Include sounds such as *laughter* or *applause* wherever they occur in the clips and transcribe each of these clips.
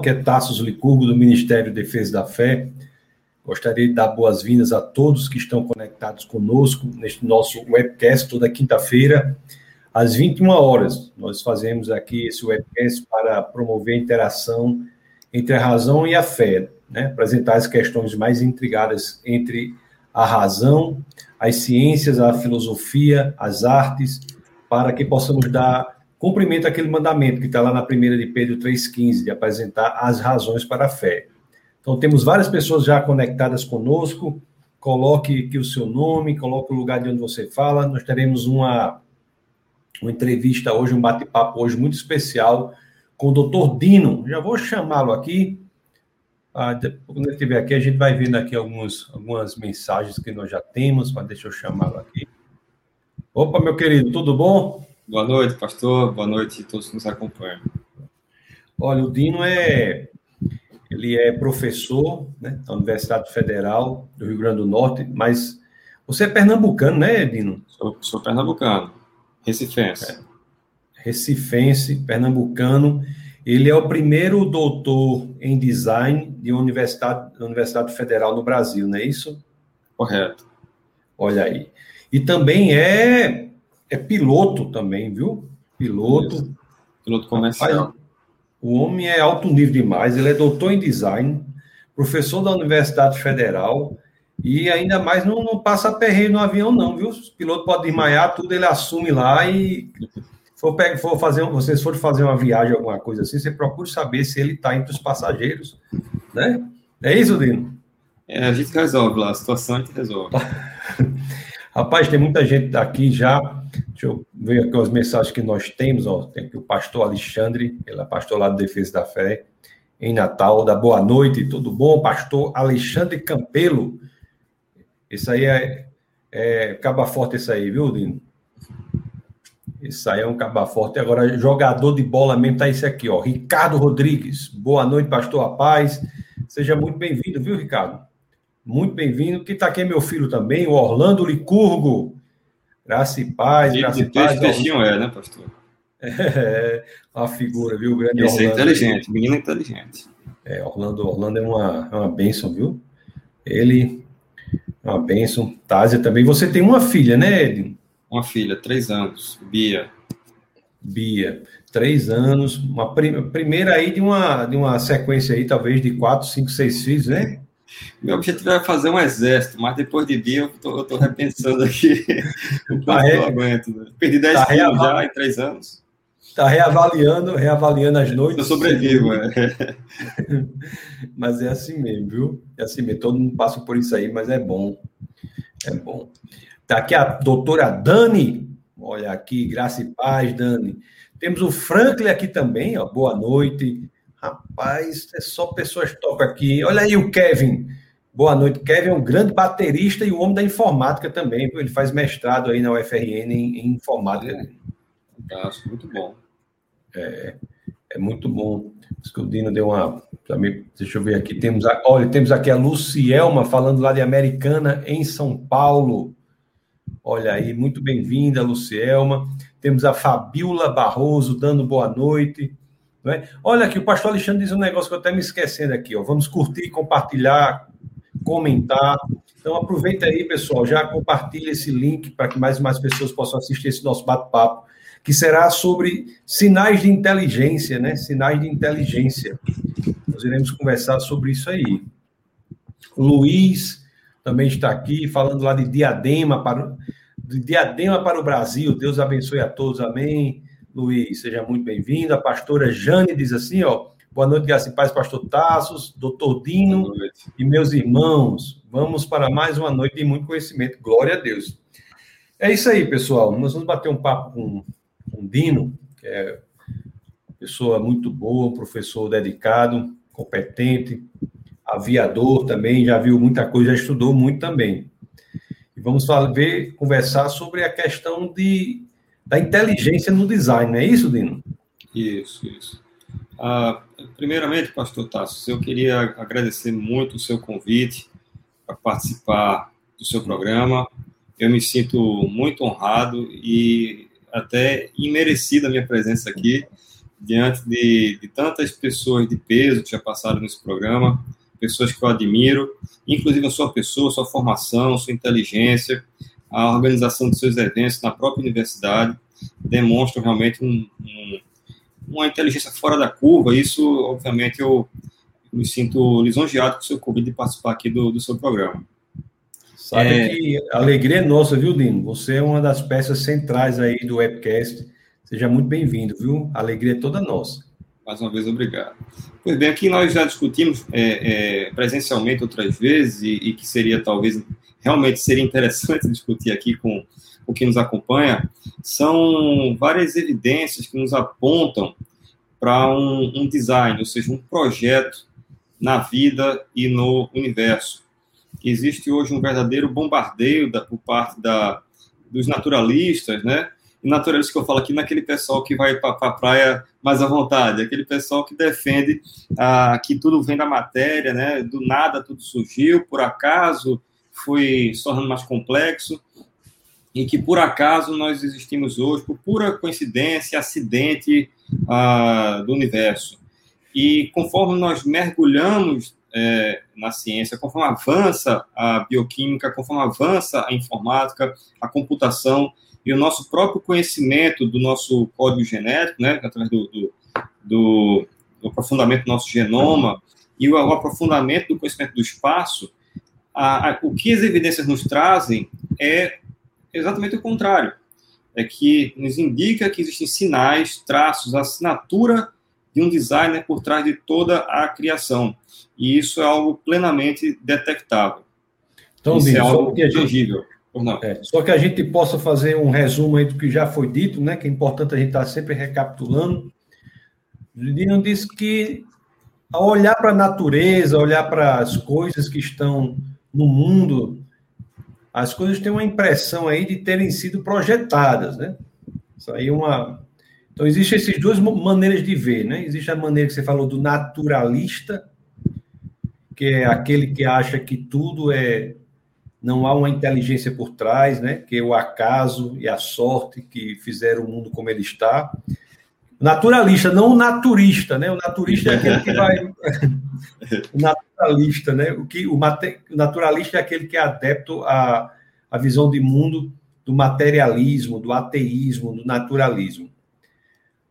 que é Tassos Licurgo, do Ministério da Defesa da Fé. Gostaria de dar boas-vindas a todos que estão conectados conosco neste nosso webcast toda quinta-feira, às 21 horas. Nós fazemos aqui esse webcast para promover a interação entre a razão e a fé, né? apresentar as questões mais intrigadas entre a razão, as ciências, a filosofia, as artes, para que possamos dar cumprimento àquele mandamento que está lá na primeira de Pedro 3,15, de apresentar as razões para a fé. Então, temos várias pessoas já conectadas conosco. Coloque aqui o seu nome, coloque o lugar de onde você fala. Nós teremos uma, uma entrevista hoje, um bate-papo hoje muito especial com o doutor Dino. Já vou chamá-lo aqui. Ah, quando ele estiver aqui, a gente vai vendo aqui algumas, algumas mensagens que nós já temos, mas deixa eu chamá-lo aqui. Opa, meu querido, tudo bom? Boa noite, pastor. Boa noite a todos que nos acompanham. Olha, o Dino é ele é professor né, da Universidade Federal do Rio Grande do Norte, mas você é pernambucano, né, Dino? Sou, sou pernambucano, recifense. É. Recifense, pernambucano. Ele é o primeiro doutor em design de universidade, Universidade Federal no Brasil, não é isso? Correto. Olha aí. E também é é piloto também, viu? Piloto. Isso. Piloto comercial. O homem é alto nível demais, ele é doutor em design, professor da Universidade Federal, e ainda mais não, não passa perreio no avião, não, viu? O piloto pode desmaiar, tudo ele assume lá e for, for fazer, vocês forem fazer uma viagem, alguma coisa assim, você procura saber se ele está entre os passageiros, né? É isso, Dino? É, a gente resolve lá, a situação a gente resolve. *laughs* Rapaz, tem muita gente aqui já Deixa eu ver aqui as mensagens que nós temos. Ó. Tem aqui o pastor Alexandre, ele é pastor lá do Defesa da Fé, em Natal. Da boa noite, tudo bom? Pastor Alexandre Campelo. Isso aí é, é caba forte, isso aí, viu, Dino? Isso aí é um caba forte. Agora, jogador de bola mesmo, tá esse aqui, ó. Ricardo Rodrigues. Boa noite, pastor A Paz. Seja muito bem-vindo, viu, Ricardo? Muito bem-vindo. Que tá aqui é meu filho também, o Orlando Licurgo. Graça e paz, de, graça e paz. Textinho é, né, pastor? *laughs* É, uma figura, viu? grande Esse Orlando. é inteligente, menino inteligente. É, Orlando, Orlando é uma, é uma bênção, viu? Ele é uma bênção. Tásia também. Você tem uma filha, né, Ed? Uma filha, três anos, Bia. Bia, três anos, uma prim primeira aí de uma, de uma sequência aí, talvez de quatro, cinco, seis filhos, né? Meu objetivo era fazer um exército, mas depois de dia eu tô, eu tô repensando aqui *laughs* o tá re... eu aguento. Né? Perdi 10 tá quilos já em 3 anos. Está reavaliando, reavaliando as noites. Eu sobrevivo, é. *laughs* mas é assim mesmo, viu? É assim mesmo. Todo mundo passa por isso aí, mas é bom. É bom. Tá aqui a doutora Dani. Olha aqui, graça e paz, Dani. Temos o Franklin aqui também, ó. Boa noite. Rapaz, é só pessoas top aqui. Olha aí o Kevin. Boa noite. Kevin é um grande baterista e o homem da informática também. Ele faz mestrado aí na UFRN em, em informática. Acho muito bom. É, é muito bom. O Dino deu uma. Também, deixa eu ver aqui. Temos a, olha, temos aqui a Lucielma falando lá de Americana em São Paulo. Olha aí, muito bem-vinda, Lucielma. Temos a Fabiola Barroso dando boa noite. Né? Olha aqui, o pastor Alexandre diz um negócio que eu até me esquecendo aqui. Ó. Vamos curtir, compartilhar, comentar. Então aproveita aí, pessoal, já compartilha esse link para que mais e mais pessoas possam assistir esse nosso bate-papo, que será sobre sinais de inteligência, né? Sinais de inteligência. Nós iremos conversar sobre isso aí. Luiz também está aqui falando lá de diadema para de diadema para o Brasil. Deus abençoe a todos. Amém. Luiz, seja muito bem-vindo. A pastora Jane diz assim, ó, boa noite, graça e paz, pastor Tassos, doutor Dino e meus irmãos. Vamos para mais uma noite de muito conhecimento. Glória a Deus. É isso aí, pessoal. Nós vamos bater um papo com, com o Dino, que é uma pessoa muito boa, um professor dedicado, competente, aviador também, já viu muita coisa, já estudou muito também. E vamos falar, ver, conversar sobre a questão de da inteligência no design, não é isso, Dino? Isso, isso. Ah, primeiramente, pastor Tassos, eu queria agradecer muito o seu convite para participar do seu programa. Eu me sinto muito honrado e até imerecida a minha presença aqui, diante de, de tantas pessoas de peso que já passaram nesse programa, pessoas que eu admiro, inclusive a sua pessoa, sua formação, sua inteligência, a organização dos seus eventos na própria universidade, demonstram realmente um, um, uma inteligência fora da curva. Isso, obviamente, eu me sinto lisonjeado com o seu convite de participar aqui do, do seu programa. Sabe é... que a alegria é nossa, viu, Dino? Você é uma das peças centrais aí do webcast. Seja muito bem-vindo, viu? A alegria é toda nossa. Mais uma vez, obrigado. Pois bem, aqui nós já discutimos é, é, presencialmente outras vezes e, e, que seria talvez realmente seria interessante *laughs* discutir aqui com o que nos acompanha. São várias evidências que nos apontam para um, um design, ou seja, um projeto na vida e no universo. Existe hoje um verdadeiro bombardeio da, por parte da, dos naturalistas, né? E naturalistas que eu falo aqui naquele pessoal que vai para a praia mais à vontade, aquele pessoal que defende ah, que tudo vem da matéria, né? Do nada tudo surgiu, por acaso foi se tornando mais complexo e que por acaso nós existimos hoje por pura coincidência, acidente ah, do universo. E conforme nós mergulhamos é, na ciência, conforme avança a bioquímica, conforme avança a informática, a computação e o nosso próprio conhecimento do nosso código genético, né, através do, do, do, do aprofundamento do nosso genoma e o, o aprofundamento do conhecimento do espaço, a, a, o que as evidências nos trazem é exatamente o contrário. É que nos indica que existem sinais, traços, assinatura de um designer por trás de toda a criação. E isso é algo plenamente detectável. Então, isso é algo que tangível. É, só que a gente possa fazer um resumo aí do que já foi dito, né? Que é importante a gente estar sempre recapitulando. O Dino disse que ao olhar para a natureza, olhar para as coisas que estão no mundo, as coisas têm uma impressão aí de terem sido projetadas, né? Isso aí é uma. Então, existem essas duas maneiras de ver, né? Existe a maneira que você falou do naturalista, que é aquele que acha que tudo é. Não há uma inteligência por trás, né? Que é o acaso e a sorte que fizeram o mundo como ele está. Naturalista, não o naturista, né? O naturista é aquele que vai. *laughs* o naturalista, né? O, que, o, mate... o naturalista é aquele que é adepto à, à visão de mundo do materialismo, do ateísmo, do naturalismo.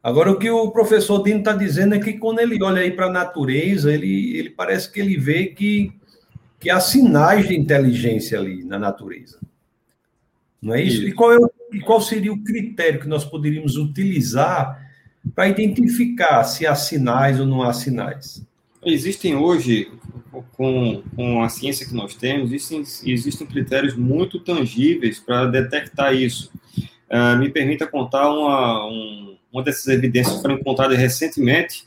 Agora, o que o professor Dino está dizendo é que quando ele olha aí para a natureza, ele, ele parece que ele vê que, que há sinais de inteligência ali na natureza. Não é isso? E qual, é o, e qual seria o critério que nós poderíamos utilizar para identificar se há sinais ou não há sinais? Existem hoje, com, com a ciência que nós temos, existem, existem critérios muito tangíveis para detectar isso. Uh, me permita contar uma, um, uma dessas evidências que foram encontradas recentemente.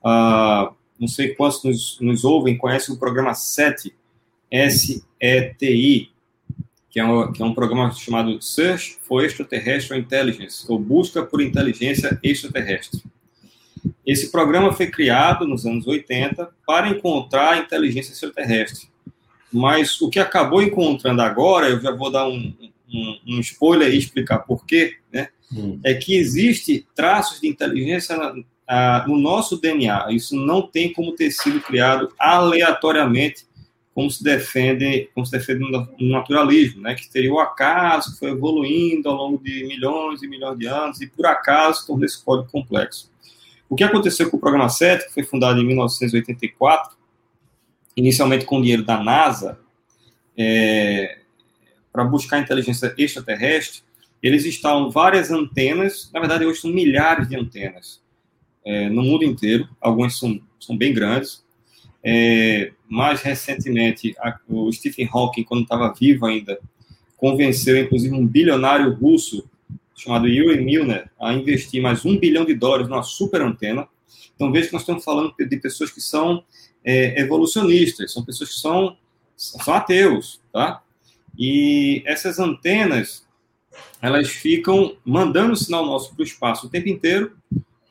Uh, não sei quantos nos, nos ouvem, conhecem o programa SETI, S-E-T-I, que é, um, que é um programa chamado Search for Extraterrestrial Intelligence, ou Busca por Inteligência Extraterrestre. Esse programa foi criado nos anos 80 para encontrar inteligência extraterrestre. Mas o que acabou encontrando agora, eu já vou dar um, um, um spoiler e explicar por quê, né? Hum. É que existe traços de inteligência na, no nosso DNA. Isso não tem como ter sido criado aleatoriamente como se defende, como se defende no naturalismo, né, que teria o acaso foi evoluindo ao longo de milhões e milhões de anos e por acaso tornou esse código complexo. O que aconteceu com o programa 7, que foi fundado em 1984, inicialmente com dinheiro da NASA, é, para buscar inteligência extraterrestre, eles instalam várias antenas, na verdade hoje são milhares de antenas é, no mundo inteiro, algumas são, são bem grandes, é, mais recentemente, a, o Stephen Hawking, quando estava vivo ainda, convenceu, inclusive, um bilionário russo chamado Yuri Milner a investir mais um bilhão de dólares numa super antena. Então, veja que nós estamos falando de pessoas que são é, evolucionistas, são pessoas que são, são ateus, tá? E essas antenas, elas ficam mandando sinal nosso para o espaço o tempo inteiro,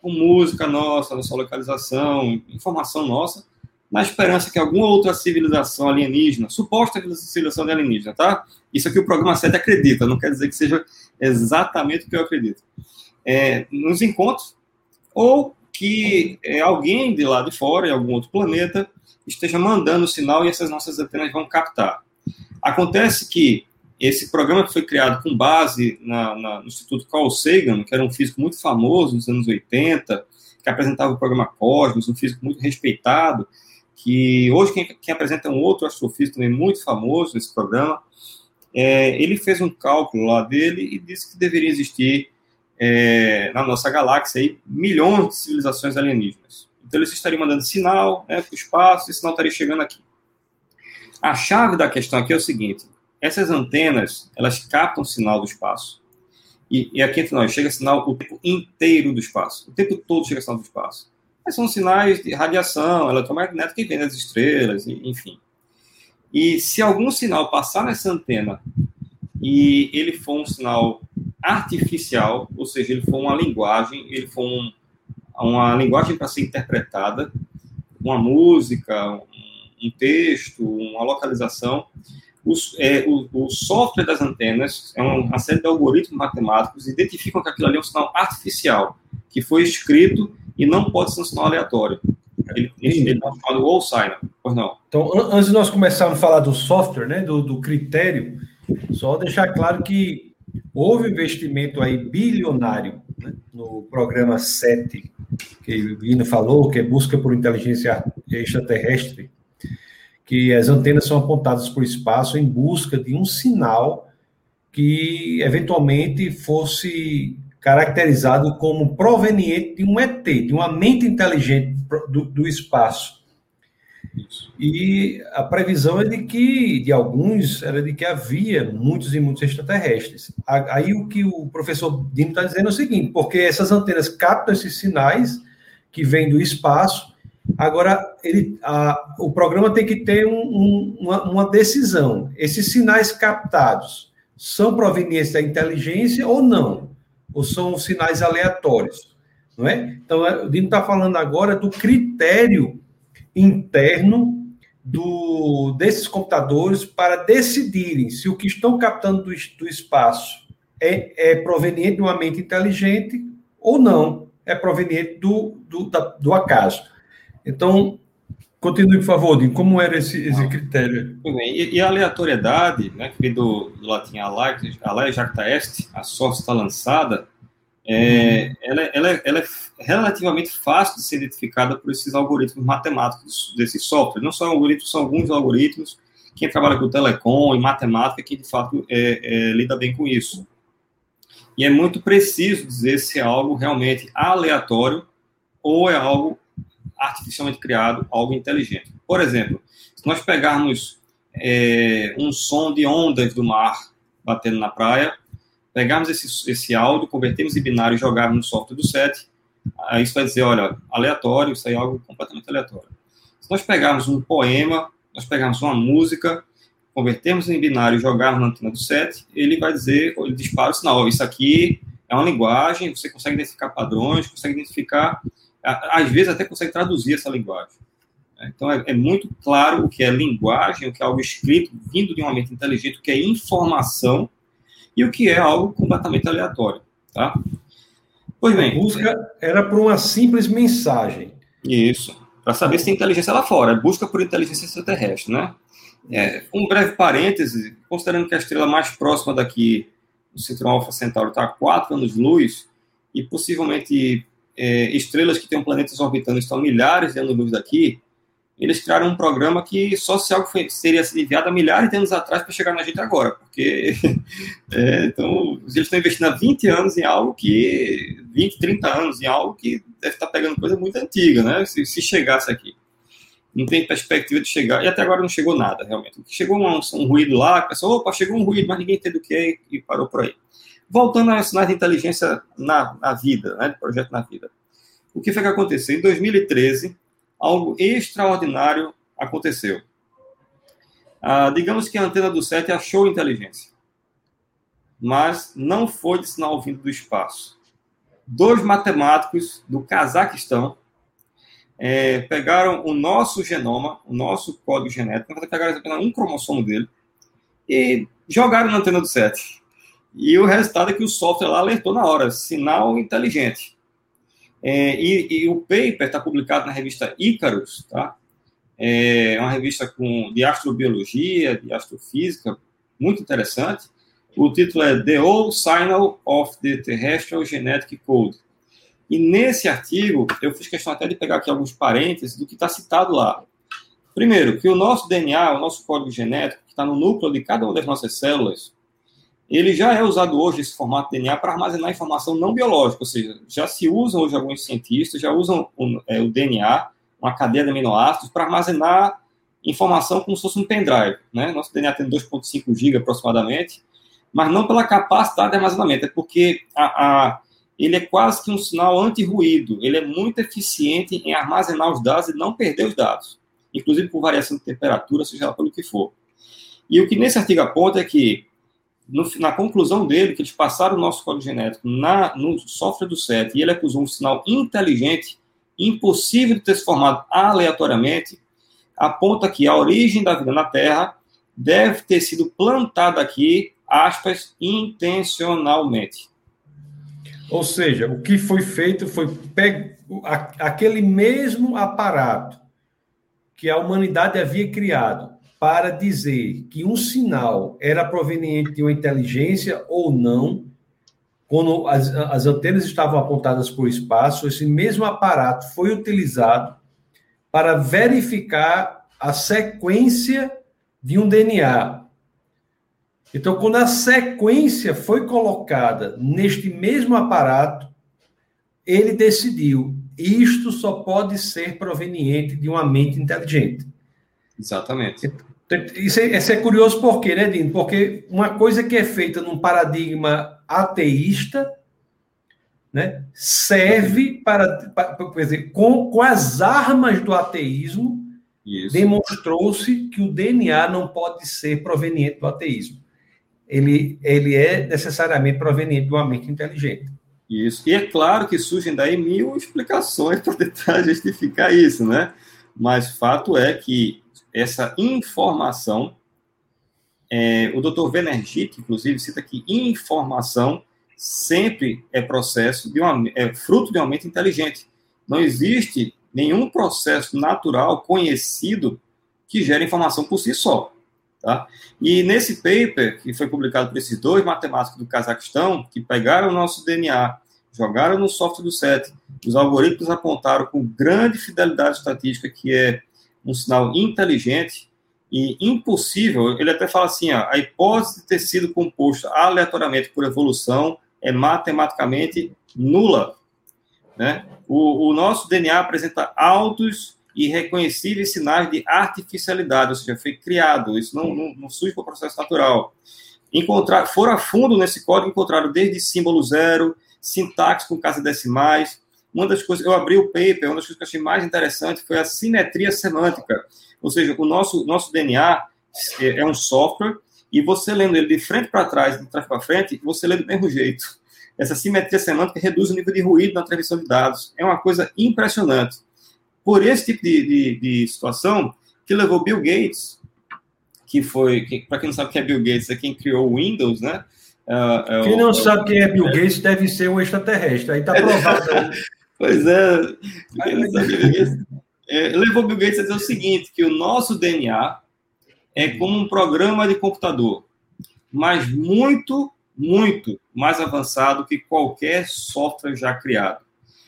com música nossa, nossa localização, informação nossa, na esperança que alguma outra civilização alienígena, suposta civilização alienígena, tá? Isso aqui o programa 7 acredita, não quer dizer que seja exatamente o que eu acredito. É, nos encontros, ou que é, alguém de lá de fora, em algum outro planeta, esteja mandando o sinal e essas nossas antenas vão captar. Acontece que esse programa foi criado com base na, na, no Instituto Carl Sagan, que era um físico muito famoso nos anos 80, que apresentava o programa Cosmos, um físico muito respeitado, que hoje quem, quem apresenta é um outro astrofísico também muito famoso nesse programa, é, ele fez um cálculo lá dele e disse que deveria existir é, na nossa galáxia aí, milhões de civilizações alienígenas. Então eles estariam mandando sinal né, para o espaço e esse sinal estaria chegando aqui. A chave da questão aqui é o seguinte: essas antenas elas captam sinal do espaço. E, e aqui entre nós chega sinal o tempo inteiro do espaço. O tempo todo chega sinal do espaço. São sinais de radiação eletromagnética que vem das estrelas, enfim. E se algum sinal passar nessa antena e ele for um sinal artificial, ou seja, ele for uma linguagem, ele for um, uma linguagem para ser interpretada, uma música, um, um texto, uma localização, os, é, o, o, software das antenas é uma série de algoritmos matemáticos identificam que aquilo ali é um sinal artificial, que foi escrito e não pode ser um sinal aleatório. Ele, ele, é chamado wall sign, pois não. Então, antes de nós começarmos a falar do software, né, do, do critério, só deixar claro que houve investimento aí bilionário né, no programa 7, que o Guino falou, que é busca por inteligência extraterrestre, que as antenas são apontadas para o espaço em busca de um sinal que eventualmente fosse caracterizado como proveniente de um ET, de uma mente inteligente do, do espaço. Isso. E a previsão é de que, de alguns, era de que havia muitos e muitos extraterrestres. Aí o que o professor Dino está dizendo é o seguinte: porque essas antenas captam esses sinais que vêm do espaço, agora ele, a, o programa tem que ter um, um, uma, uma decisão. Esses sinais captados são provenientes da inteligência ou não? Ou são sinais aleatórios, não é? Então, é, o Dino está falando agora do critério interno do, desses computadores para decidirem se o que estão captando do, do espaço é, é, proveniente de uma mente inteligente ou não, é proveniente do, do, da, do acaso. Então, Continue, por favor, Dinho. Como era esse, esse critério? bem. E, e, a aleatoriedade, né, que vem do, do latim alai, alai jacta est, a sorte está lançada, é, uhum. ela, ela, ela, é relativamente fácil de ser identificada por esses algoritmos matemáticos desse software. Não são algoritmos, são alguns algoritmos. Quem trabalha com telecom e matemática, que de fato é, é, lida bem com isso. E é muito preciso dizer se é algo realmente aleatório ou é algo artificialmente criado, algo inteligente. Por exemplo, se nós pegarmos é, um som de ondas do mar batendo na praia, pegarmos esse, esse áudio, convertermos em binário e jogarmos no software do set, isso vai dizer, olha, aleatório, isso aí é algo completamente aleatório. Se nós pegarmos um poema, nós pegarmos uma música, convertermos em binário e jogarmos na antena do set, ele vai dizer, ele dispara o sinal, isso aqui é uma linguagem, você consegue identificar padrões, consegue identificar às vezes até consegue traduzir essa linguagem. Né? Então, é, é, muito claro o que é linguagem, o que é algo escrito, vindo de uma mente inteligente, o que é informação e o que é algo completamente aleatório. Tá? Pois bem. A busca era por uma simples mensagem. Isso. Para saber se tem inteligência lá fora. Busca por inteligência extraterrestre, né? É, um breve parêntese, considerando que a estrela mais próxima daqui, o Cinturão Alfa Centauro, está a 4 anos-luz, e possivelmente é, estrelas que têm planetas orbitando estão milhares de anos-luz daqui, eles criaram um programa que só se algo foi, seria se enviado há milhares de anos atrás para chegar na gente agora, porque *laughs* é, então, eles estão investindo há 20 anos em algo que 20, 30 anos em algo que deve estar pegando coisa muito antiga, né? Se, se chegasse aqui. Não tem perspectiva de chegar, e até agora não chegou nada, realmente. Chegou um, um ruído lá, a pessoa, opa, chegou um ruído, mas ninguém entende o que é, e parou por aí. Voltando a sinais de inteligência na, na vida, né, projeto na vida. O que foi que aconteceu? Em 2013, algo extraordinário aconteceu. Ah, digamos que a antena do SET achou inteligência, mas não foi de sinal vindo do espaço. Dois matemáticos do Cazaquistão é, pegaram o nosso genoma, o nosso código genético, pegaram apenas um cromossomo dele e jogaram na antena do SET. E o resultado é que o software lá alertou na hora, sinal inteligente. É, e, e, o paper está publicado na revista Icarus, tá? É uma revista com, de astrobiologia, de astrofísica, muito interessante. O título é The Old Signal of the Terrestrial Genetic Code. E nesse artigo, eu fiz questão até de pegar aqui alguns parênteses do que está citado lá. Primeiro, que o nosso DNA, o nosso código genético, que está no núcleo de cada uma das nossas células, ele já é usado hoje, esse formato DNA, para armazenar informação não biológica, ou seja, já se usam hoje alguns cientistas, já usam o, é, o DNA, uma cadeia de aminoácidos, para armazenar informação como se fosse um pendrive. Né? Nosso DNA tem 2,5 GB aproximadamente, mas não pela capacidade de armazenamento, é porque a, a, ele é quase que um sinal anti-ruído, ele é muito eficiente em armazenar os dados e não perder os dados, inclusive por variação de temperatura, seja lá pelo que for. E o que nesse artigo aponta é que no, na conclusão dele, que eles passaram o nosso código genético na, no software do SET e ele acusou um sinal inteligente, impossível de ter se formado aleatoriamente, aponta que a origem da vida na Terra deve ter sido plantada aqui, aspas, intencionalmente. Ou seja, o que foi feito foi aquele mesmo aparato que a humanidade havia criado para dizer que um sinal era proveniente de uma inteligência ou não, quando as, as antenas estavam apontadas para o espaço, esse mesmo aparato foi utilizado para verificar a sequência de um DNA. Então, quando a sequência foi colocada neste mesmo aparato, ele decidiu: isto só pode ser proveniente de uma mente inteligente. Exatamente. Isso é, isso é curioso por quê, né, Dino? Porque uma coisa que é feita num paradigma ateísta né, serve para, para quer dizer, com, com as armas do ateísmo, demonstrou-se que o DNA não pode ser proveniente do ateísmo. Ele, ele é necessariamente proveniente de uma mente inteligente. Isso. E é claro que surgem daí mil explicações *laughs* para tentar justificar isso, né? Mas fato é que essa informação, é, o Dr. Venergit, inclusive, cita que informação sempre é processo de uma, é fruto de uma mente inteligente. Não existe nenhum processo natural conhecido que gere informação por si só. Tá? E nesse paper, que foi publicado por esses dois matemáticos do Cazaquistão, que pegaram o nosso DNA, jogaram no software do SET, os algoritmos apontaram com grande fidelidade estatística que é um sinal inteligente e impossível. Ele até fala assim: ó, a hipótese de ter sido composta aleatoriamente por evolução é matematicamente nula. Né? O, o nosso DNA apresenta altos e reconhecíveis sinais de artificialidade, ou seja, foi criado, isso não, não, não surge por processo natural. Encontrar, foram a fundo nesse código, encontraram desde símbolo zero, sintaxe com casas decimais, uma das coisas, eu abri o paper, uma das coisas que eu achei mais interessante foi a simetria semântica. Ou seja, o nosso, nosso DNA é, é um software e você lendo ele de frente para trás, de trás para frente, você lê do mesmo jeito. Essa simetria semântica reduz o nível de ruído na transmissão de dados. É uma coisa impressionante. Por esse tipo de, de, de situação, que levou Bill Gates, que foi, para quem não sabe quem é Bill Gates, é quem criou o Windows, né? Uh, quem não é sabe quem é Bill Gates deve ser um extraterrestre. Aí está provado. *laughs* Pois é. é levou Bill Gates a dizer o seguinte, que o nosso DNA é como um programa de computador, mas muito, muito mais avançado que qualquer software já criado.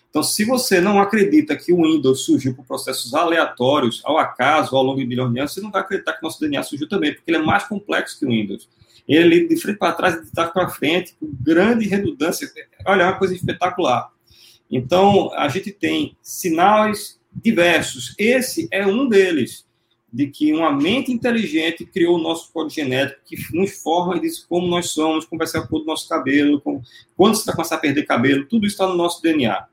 Então, se você não acredita que o Windows surgiu por processos aleatórios, ao acaso, ao longo de milhões de anos, você não vai acreditar que o nosso DNA surgiu também, porque ele é mais complexo que o Windows. Ele de frente para trás, de trás para frente, com grande redundância. Olha, é uma coisa espetacular. Então, a gente tem sinais diversos. Esse é um deles, de que uma mente inteligente criou o nosso código genético, que nos forma e diz como nós somos, como vai ser a cor do nosso cabelo, como, quando você vai começar a perder cabelo, tudo isso está no nosso DNA.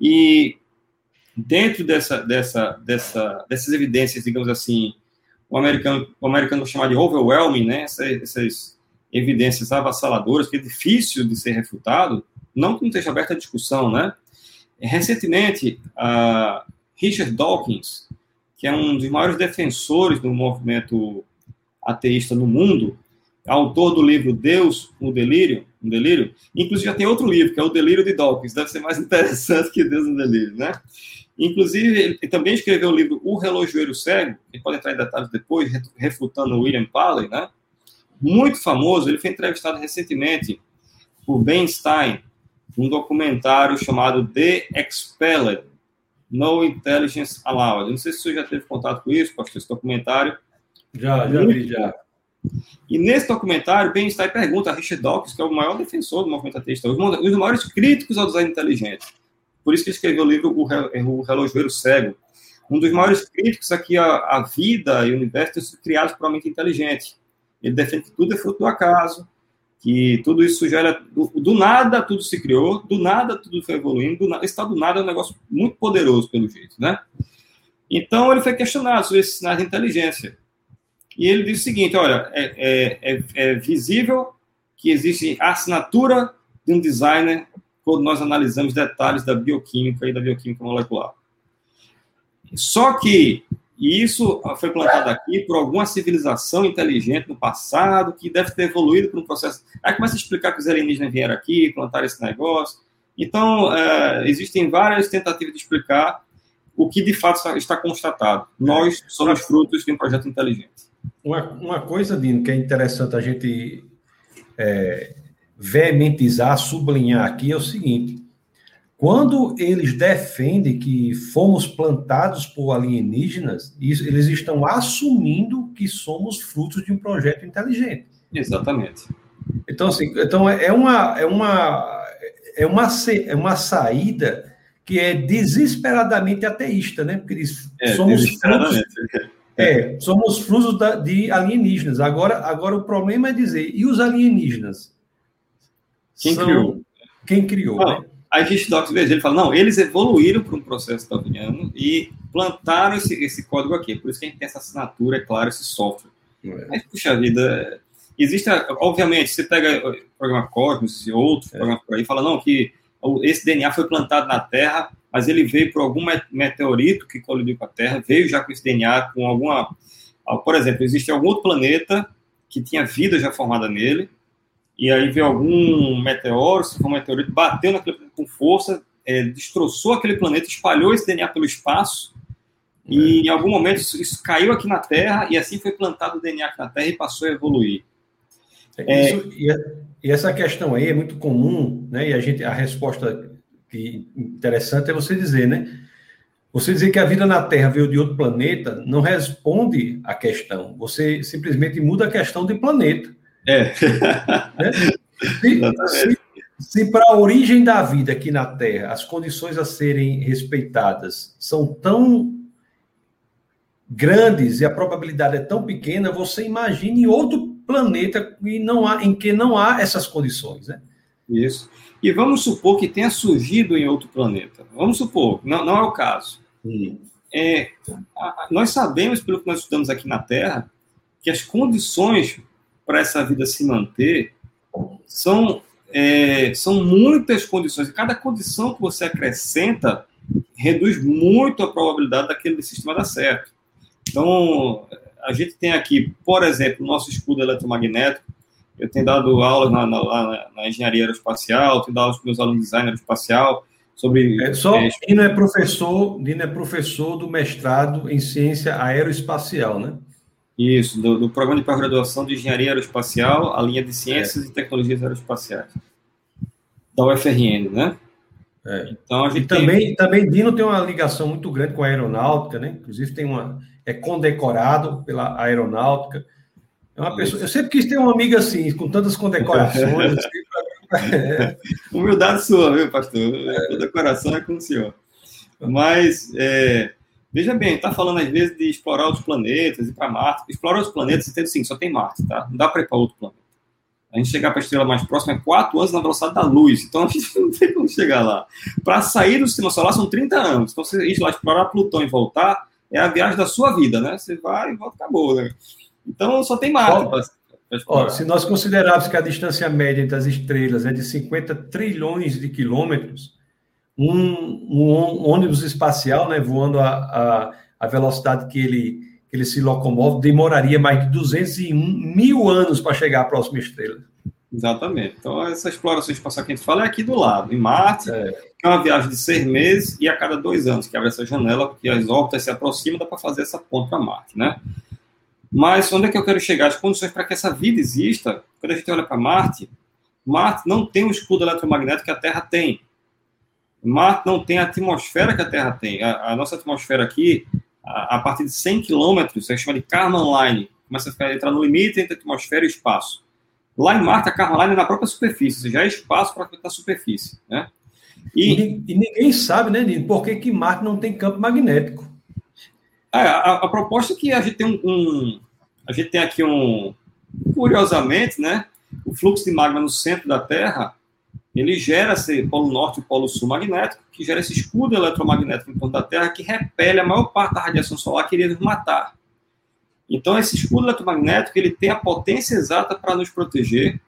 E dentro dessa, dessa, dessa, dessas evidências, digamos assim, o americano, o americano chama de overwhelming, né? Essas, essas evidências avassaladoras, que é difícil de ser refutado, não que não esteja aberta a discussão, né? Recentemente, a Richard Dawkins, que é um dos maiores defensores do movimento ateísta no mundo, autor do livro Deus, o Delírio, Um delírio? Inclusive, já tem outro livro, que é O Delírio de Dawkins. Deve ser mais *laughs* interessante que Deus no Delírio, né? Inclusive, ele também escreveu o livro O Relojoeiro Cego, que pode entrar em detalhes depois, refutando William Paley, né? Muito famoso, ele foi entrevistado recentemente por Ben Stein, um documentário chamado The Expelled, No Intelligence Allowed. Não sei se você já teve contato com isso, pastor, esse documentário. Já, já vi, já. E nesse documentário, Ben Stein pergunta a Richard Dawkins, que é o maior defensor do movimento ateísta, os maiores críticos ao design inteligente. Por isso que ele escreveu o livro O Relojoeiro Cego. Um dos maiores críticos aqui à, vida e o universo criados por uma mente inteligente. Ele defende que tudo é fruto do acaso, que tudo isso gera. Do, do nada tudo se criou, do nada tudo foi evoluindo, do, tal do nada é um negócio muito poderoso, pelo jeito, né? Então ele foi questionado sobre esses sinais de inteligência. E ele disse o seguinte: olha, é, é, é, é visível que existe a assinatura de um designer quando nós analisamos detalhes da bioquímica e da bioquímica molecular. Só que isso foi plantado aqui por alguma civilização inteligente no passado, que deve ter evoluído por um processo. Aí começa a explicar que os alienígenas vieram aqui, plantaram esse negócio. Então, é, existem várias tentativas de explicar o que de fato está constatado. Nós somos frutos de um projeto inteligente. Uma, uma coisa, Dino, que é interessante a gente é, veementizar, sublinhar aqui é o seguinte: quando eles defendem que fomos plantados por alienígenas, eles estão assumindo que somos frutos de um projeto inteligente. Exatamente. Então, assim, então é, é uma, é uma, é uma, é uma saída que é desesperadamente ateísta, né? Porque eles é, somos frutos, *laughs* é, somos frutos da, de alienígenas. Agora, agora o problema é dizer, e os alienígenas? Quem são... criou? Quem criou, não, né? A gente Docs ele fala, não, eles evoluíram para um processo darwiniano e plantaram esse, esse código aqui. Por isso que a gente tem essa assinatura, é claro, esse software. É. Mas, puxa vida, existe, obviamente, você pega o programa Cosmos e outros é. programas por aí, fala, não, que esse DNA foi plantado na Terra, mas ele veio por algum meteorito que colidiu com a Terra, veio já com esse DNA, com alguma... Por exemplo, existe algum outro planeta que tinha vida já formada nele, e aí veio algum meteoro, se for um meteorito, bateu naquele planeta com força, é, destroçou aquele planeta, espalhou esse DNA pelo espaço, é. e em algum momento isso, isso, caiu aqui na Terra, e assim foi plantado o DNA aqui na Terra e passou a evoluir. É, isso, e, e, essa questão aí é muito comum, né? E a gente, a resposta que interessante é você dizer, né? Você dizer que a vida na Terra veio de outro planeta não responde à questão. Você simplesmente muda a questão de planeta. É. Né? Se, se, se para a origem da vida aqui na Terra as condições a serem respeitadas são tão grandes e a probabilidade é tão pequena, você imagine outro planeta e não há, em que não há essas condições, né? Isso. E vamos supor que tenha surgido em outro planeta. Vamos supor, não, não é o caso. Hum. É, a, nós sabemos, pelo que nós estudamos aqui na Terra, que as condições para essa vida se manter são, é, são muitas condições. Cada condição que você acrescenta reduz muito a probabilidade daquele sistema dar certo. Então, a gente tem aqui, por exemplo, o nosso escudo eletromagnético. Eu tenho dado aulas na, na, na engenharia aeroespacial, tenho dado aulas para meus alunos de design aeroespacial sobre. É, só é, Dino é professor, Dino é professor do mestrado em ciência aeroespacial, né? Isso, do, do programa de pós-graduação de Engenharia Aeroespacial, a linha de Ciências é. e Tecnologias Aeroespaciais, da UFRN, né? É. Então, a gente e também, tem... também Dino tem uma ligação muito grande com a aeronáutica, né? Inclusive tem uma é condecorado pela aeronáutica. É uma pessoa. Eu sempre quis ter uma amiga assim, com tantas condecorações. *laughs* assim, é. *laughs* Humildade sua, viu, pastor? É. Condecoração é com o senhor. Mas é, Veja bem, está falando às vezes de explorar outros planetas, ir para Marte. Explorar outros planetas, entendo sim, só tem Marte, tá? Não dá para ir para outro planeta. A gente chegar para a estrela mais próxima é 4 anos na velocidade da luz, então a gente *laughs* não tem como chegar lá. Para sair do sistema solar são 30 anos. Então, você ir lá explorar Plutão e voltar, é a viagem da sua vida, né? Você vai e volta, acabou, né? Então só tem Marte. Ó, se nós considerarmos que a distância média entre as estrelas é de 50 trilhões de quilômetros, um, um ônibus espacial, né, voando a, a, a velocidade que ele, que ele se locomove, demoraria mais de 201 mil anos para chegar à próxima estrela. Exatamente. Então, essa exploração espacial que a gente fala é aqui do lado, em Marte, é. que é uma viagem de seis meses e a cada dois anos que abre essa janela, porque as órbitas se aproximam, dá para fazer essa ponta para Marte, né? Mas onde é que eu quero chegar? As condições para que essa vida exista, quando a gente olha para Marte, Marte não tem o escudo eletromagnético que a Terra tem. Marte não tem a atmosfera que a Terra tem. A, a nossa atmosfera aqui, a, a, partir de 100 quilômetros, é chamada de Karman Line, começa a ficar, entrar no limite entre a atmosfera e espaço. Lá em Marte, a Carolina é na própria superfície, ou seja, é espaço para a superfície. Né? E, e, e, ninguém sabe, né, Nino, por que, que Marte não tem campo magnético. É, a, a, proposta é que a gente tem um, um, A gente tem aqui um. Curiosamente, né? O fluxo de magma no centro da Terra ele gera esse polo norte e polo sul magnético, que gera esse escudo eletromagnético em torno da Terra que repele a maior parte da radiação solar que iria nos matar. Então, esse escudo eletromagnético ele tem a potência exata para nos proteger.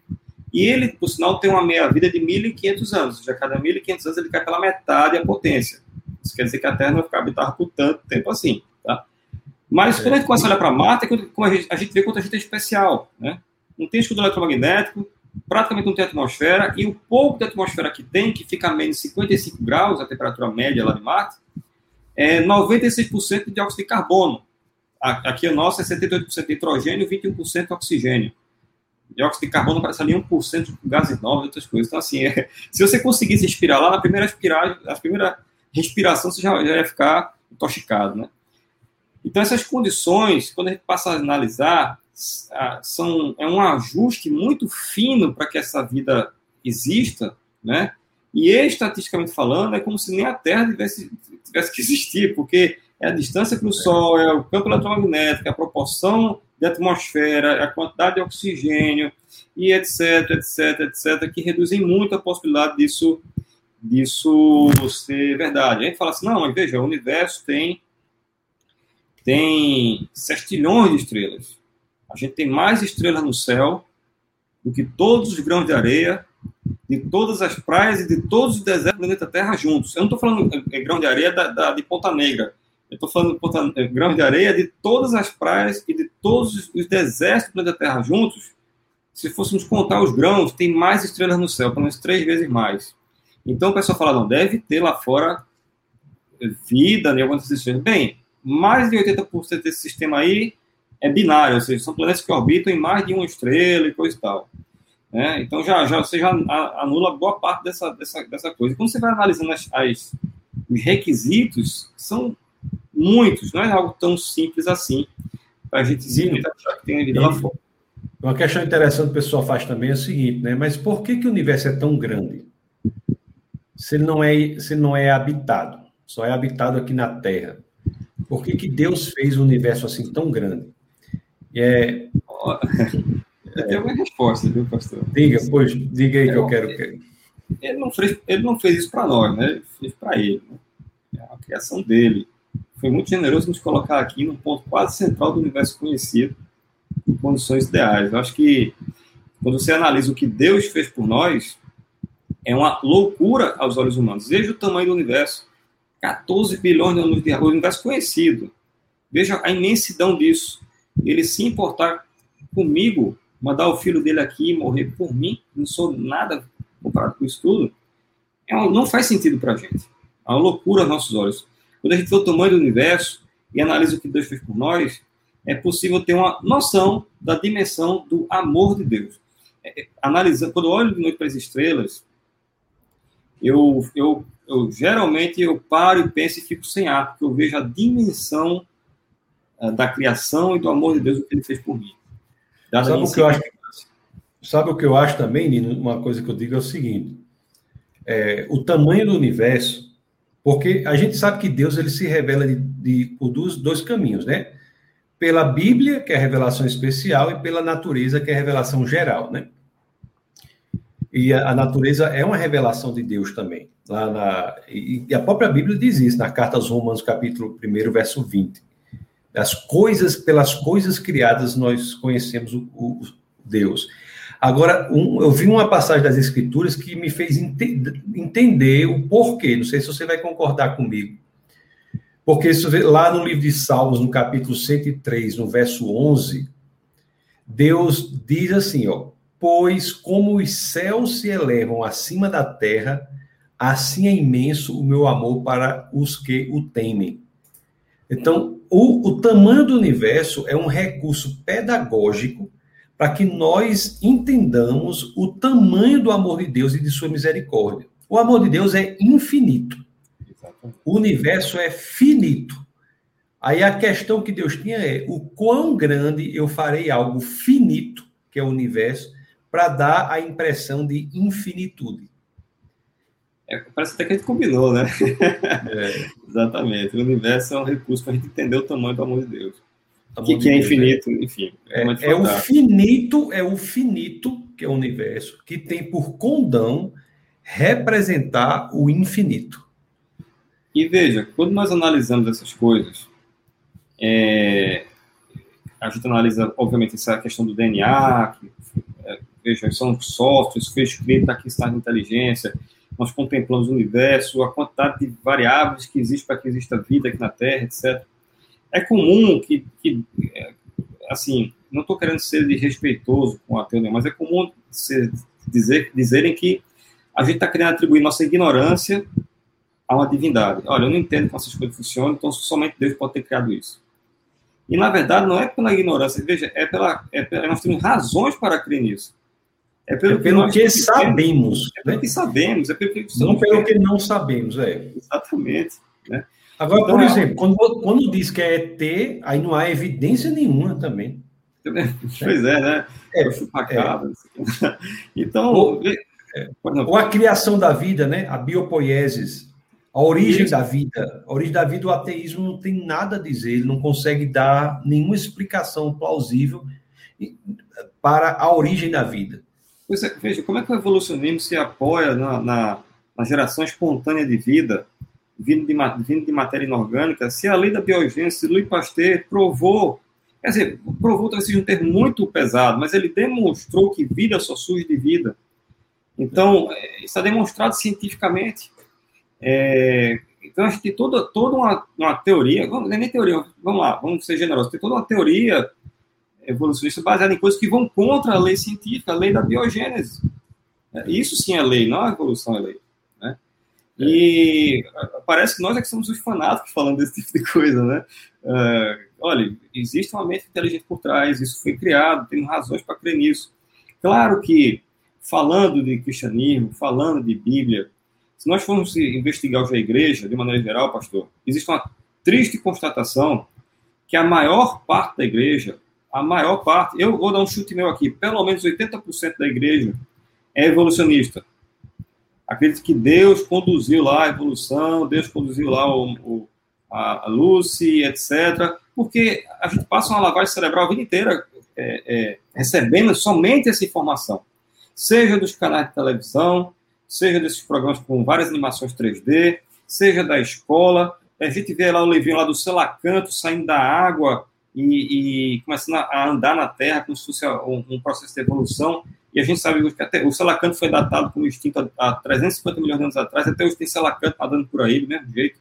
E ele, por sinal, tem uma meia-vida de 1.500 anos. Ou seja, a cada 1.500 anos ele cai pela metade a potência. Isso quer dizer que a Terra não vai ficar habitada por tanto tempo assim. Tá? Mas quando a gente começa a olhar para Marte, é a gente, a gente vê quanto a gente é especial. Né? Não tem escudo eletromagnético, praticamente não tem atmosfera, e o pouco de atmosfera que tem, que fica a menos 55 graus, a temperatura média lá de Marte, é 96% de dióxido de carbono. Aqui o nosso é 78% de hidrogênio e 21% de oxigênio. Dióxido de carbono parece ali 1% de gases novos e outras coisas. Então, assim, é, *laughs* se você conseguisse respirar lá, na primeira, respirar, a primeira respiração você já, já ia ficar intoxicado, né? Então, essas condições, quando a gente passa a analisar, são, é um ajuste muito fino para que essa vida exista, né? E estatisticamente falando, é como se nem a Terra tivesse, tivesse que existir, porque é a distância para o Sol, é o campo eletromagnético, é a proporção de atmosfera, é a quantidade de oxigênio, e etc, etc, etc, que reduzem muito a possibilidade disso, disso ser verdade. A gente fala assim, não, mas veja, o universo tem, tem sextilhões de estrelas. A gente tem mais estrelas no céu do que todos os grãos de areia, de todas as praias e de todos os desertos do planeta Terra juntos. Eu não estou falando é, grão de areia da, da, de Ponta Negra. Eu estou falando de é, grãos de areia de todas as praias e de todos os desertos do planeta Terra juntos. Se fôssemos contar os grãos, tem mais estrelas no céu, pelo menos três vezes mais. Então o pessoal fala, não, deve ter lá fora vida em algumas. Bem, mais de 80% desse sistema aí é binário, ou seja, são planetas que orbitam em mais de uma estrela e coisa e tal. Né? Então já, já, você já anula boa parte dessa, dessa, dessa coisa. Quando você vai analisando as, as, os requisitos, são muitos, não é algo tão simples assim para a gente simplesmente achar que tem vida lá fora. Uma questão interessante que o pessoal faz também é o seguinte, né? Mas por que, que o universo é tão grande? Se ele não é, se não é habitado, só é habitado aqui na Terra. Por que, que Deus fez o universo assim tão grande? É... Eu tenho uma resposta, viu, pastor? Diga, pois, diga aí que eu quero. Ele não fez, ele não fez isso para nós, né? Ele fez para ele. Né? É a criação dele. Foi muito generoso nos colocar aqui no ponto quase central do universo conhecido, em condições ideais. Eu acho que quando você analisa o que Deus fez por nós, é uma loucura aos olhos humanos. Veja o tamanho do universo. 14 bilhões de anos de o universo conhecido. Veja a imensidão disso ele se importar comigo, mandar o filho dele aqui morrer por mim, não sou nada comparado com isso tudo, é um, não faz sentido para a gente. É uma loucura aos nossos olhos. Quando a gente vê o tamanho do universo e analisa o que Deus fez por nós, é possível ter uma noção da dimensão do amor de Deus. É, é analisando, quando eu olho de noite para as estrelas, eu, eu, eu geralmente eu paro e penso e fico sem ar, porque eu vejo a dimensão da criação e do amor de Deus, o que ele fez por mim. Sabe o, que eu acho, sabe o que eu acho também, Nino? Uma coisa que eu digo é o seguinte: é, o tamanho do universo, porque a gente sabe que Deus ele se revela de, de, por dois, dois caminhos, né? Pela Bíblia, que é a revelação especial, e pela natureza, que é a revelação geral, né? E a, a natureza é uma revelação de Deus também. Lá na, e, e a própria Bíblia diz isso, na carta aos Romanos, capítulo 1, verso 20 as coisas, pelas coisas criadas, nós conhecemos o, o Deus. Agora, um, eu vi uma passagem das Escrituras que me fez ente entender o porquê. Não sei se você vai concordar comigo. Porque isso, lá no livro de Salmos, no capítulo 103, no verso 11, Deus diz assim, ó, Pois como os céus se elevam acima da terra, assim é imenso o meu amor para os que o temem. Então, o, o tamanho do universo é um recurso pedagógico para que nós entendamos o tamanho do amor de Deus e de sua misericórdia. O amor de Deus é infinito. O universo é finito. Aí a questão que Deus tinha é o quão grande eu farei algo finito, que é o universo, para dar a impressão de infinitude. É, parece até que a gente combinou, né? É. *laughs* Exatamente. O universo é um recurso para a gente entender o tamanho do amor de Deus. Que, que, é infinito, enfim. É, é, é o finito, é o finito, que é o universo, que tem por condão representar o infinito. E veja, quando nós analisamos essas coisas, é, a gente analisa, obviamente, essa questão do DNA, que, é, veja, são softwares, foi escrito aqui está na inteligência, nós contemplamos o universo, a quantidade de variáveis que existe para que exista vida aqui na Terra, etc. É comum que, que é, assim, não estou querendo ser desrespeitoso com a teoria, mas é comum ser, dizer, dizerem que a gente está querendo atribuir nossa ignorância a uma divindade. Olha, eu não entendo como essas coisas funcionam, então somente Deus pode ter criado isso. E, na verdade, não é pela ignorância, veja, é pela, é pela nós temos razões para crer nisso. É pelo, é pelo que, que sabemos. É pelo né? que sabemos, é pelo que Não pelo que não sabemos, é. Exatamente. Né? Agora, então, por exemplo, quando, quando diz que é ET, aí não há evidência nenhuma também. *laughs* Pois é, né? É, chupacabra. É. *laughs* Então. Ou, é, ou, a criação da vida, né? A biopoiesis. A origem Isso. da vida. A origem da vida, o ateísmo não tem nada a dizer, ele não consegue dar nenhuma explicação plausível para a origem da vida. Pois é, veja, como é que o evolucionismo se apoia na, na, na geração espontânea de vida, vindo de, vindo de matéria inorgânica, se a lei da biogênese, Louis Pasteur provou, quer dizer, provou talvez seja um termo muito pesado, mas ele demonstrou que vida só surge de vida. Então, é, está demonstrado cientificamente. É, então, a gente tem toda, toda uma, uma teoria, é nem teoria, vamos lá, vamos ser generosos, tem toda uma teoria evolucionista baseada em coisas que vão contra a lei científica, a lei da biogênese. É, isso sim é lei, não a evolução é lei. Né? E parece que nós é que somos os fanáticos falando desse tipo de coisa, né? Uh, olha, existe uma mente inteligente por trás, isso foi criado, tem razões para crer nisso. Claro que, falando de cristianismo, falando de Bíblia, se nós formos investigar hoje a igreja, de maneira geral, pastor, existe uma triste constatação que a maior parte da igreja a maior parte, eu vou dar um chute meu aqui, pelo menos 80% da igreja é evolucionista. Acredito que Deus conduziu lá a evolução, Deus conduziu lá o, o, a, Lucy, etc. Porque a gente passa uma lavagem cerebral a vida inteira é, é, recebendo somente essa informação. Seja dos canais de televisão, seja desses programas com várias animações 3D, seja da escola. A gente vê lá o livrinho lá do Selacanto saindo da água e, e começando a andar na Terra como se fosse um, um, processo de evolução. E a gente sabe que até o Selacanto foi datado como extinto há 350 milhões de anos atrás, até hoje tem Selacanto nadando por aí do mesmo jeito.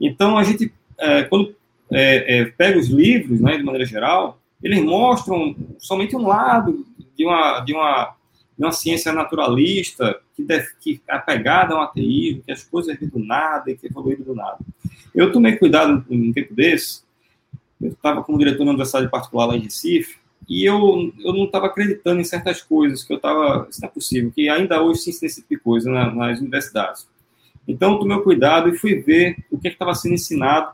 Então, a gente, é, quando é, é, pega os livros, né, de maneira geral, eles mostram somente um lado de uma, de uma, de uma ciência naturalista que, deve, que é apegada ao ateísmo, que as coisas vêm do nada e que evoluíram do nada. Eu tomei cuidado um tempo desse, eu estava como diretor na universidade particular lá em Recife, e eu, eu não estava acreditando em certas coisas, que eu estava, isso não é possível, que ainda hoje se ensina esse tipo de coisa na, nas universidades. Então, tomei cuidado e fui ver o que é estava sendo ensinado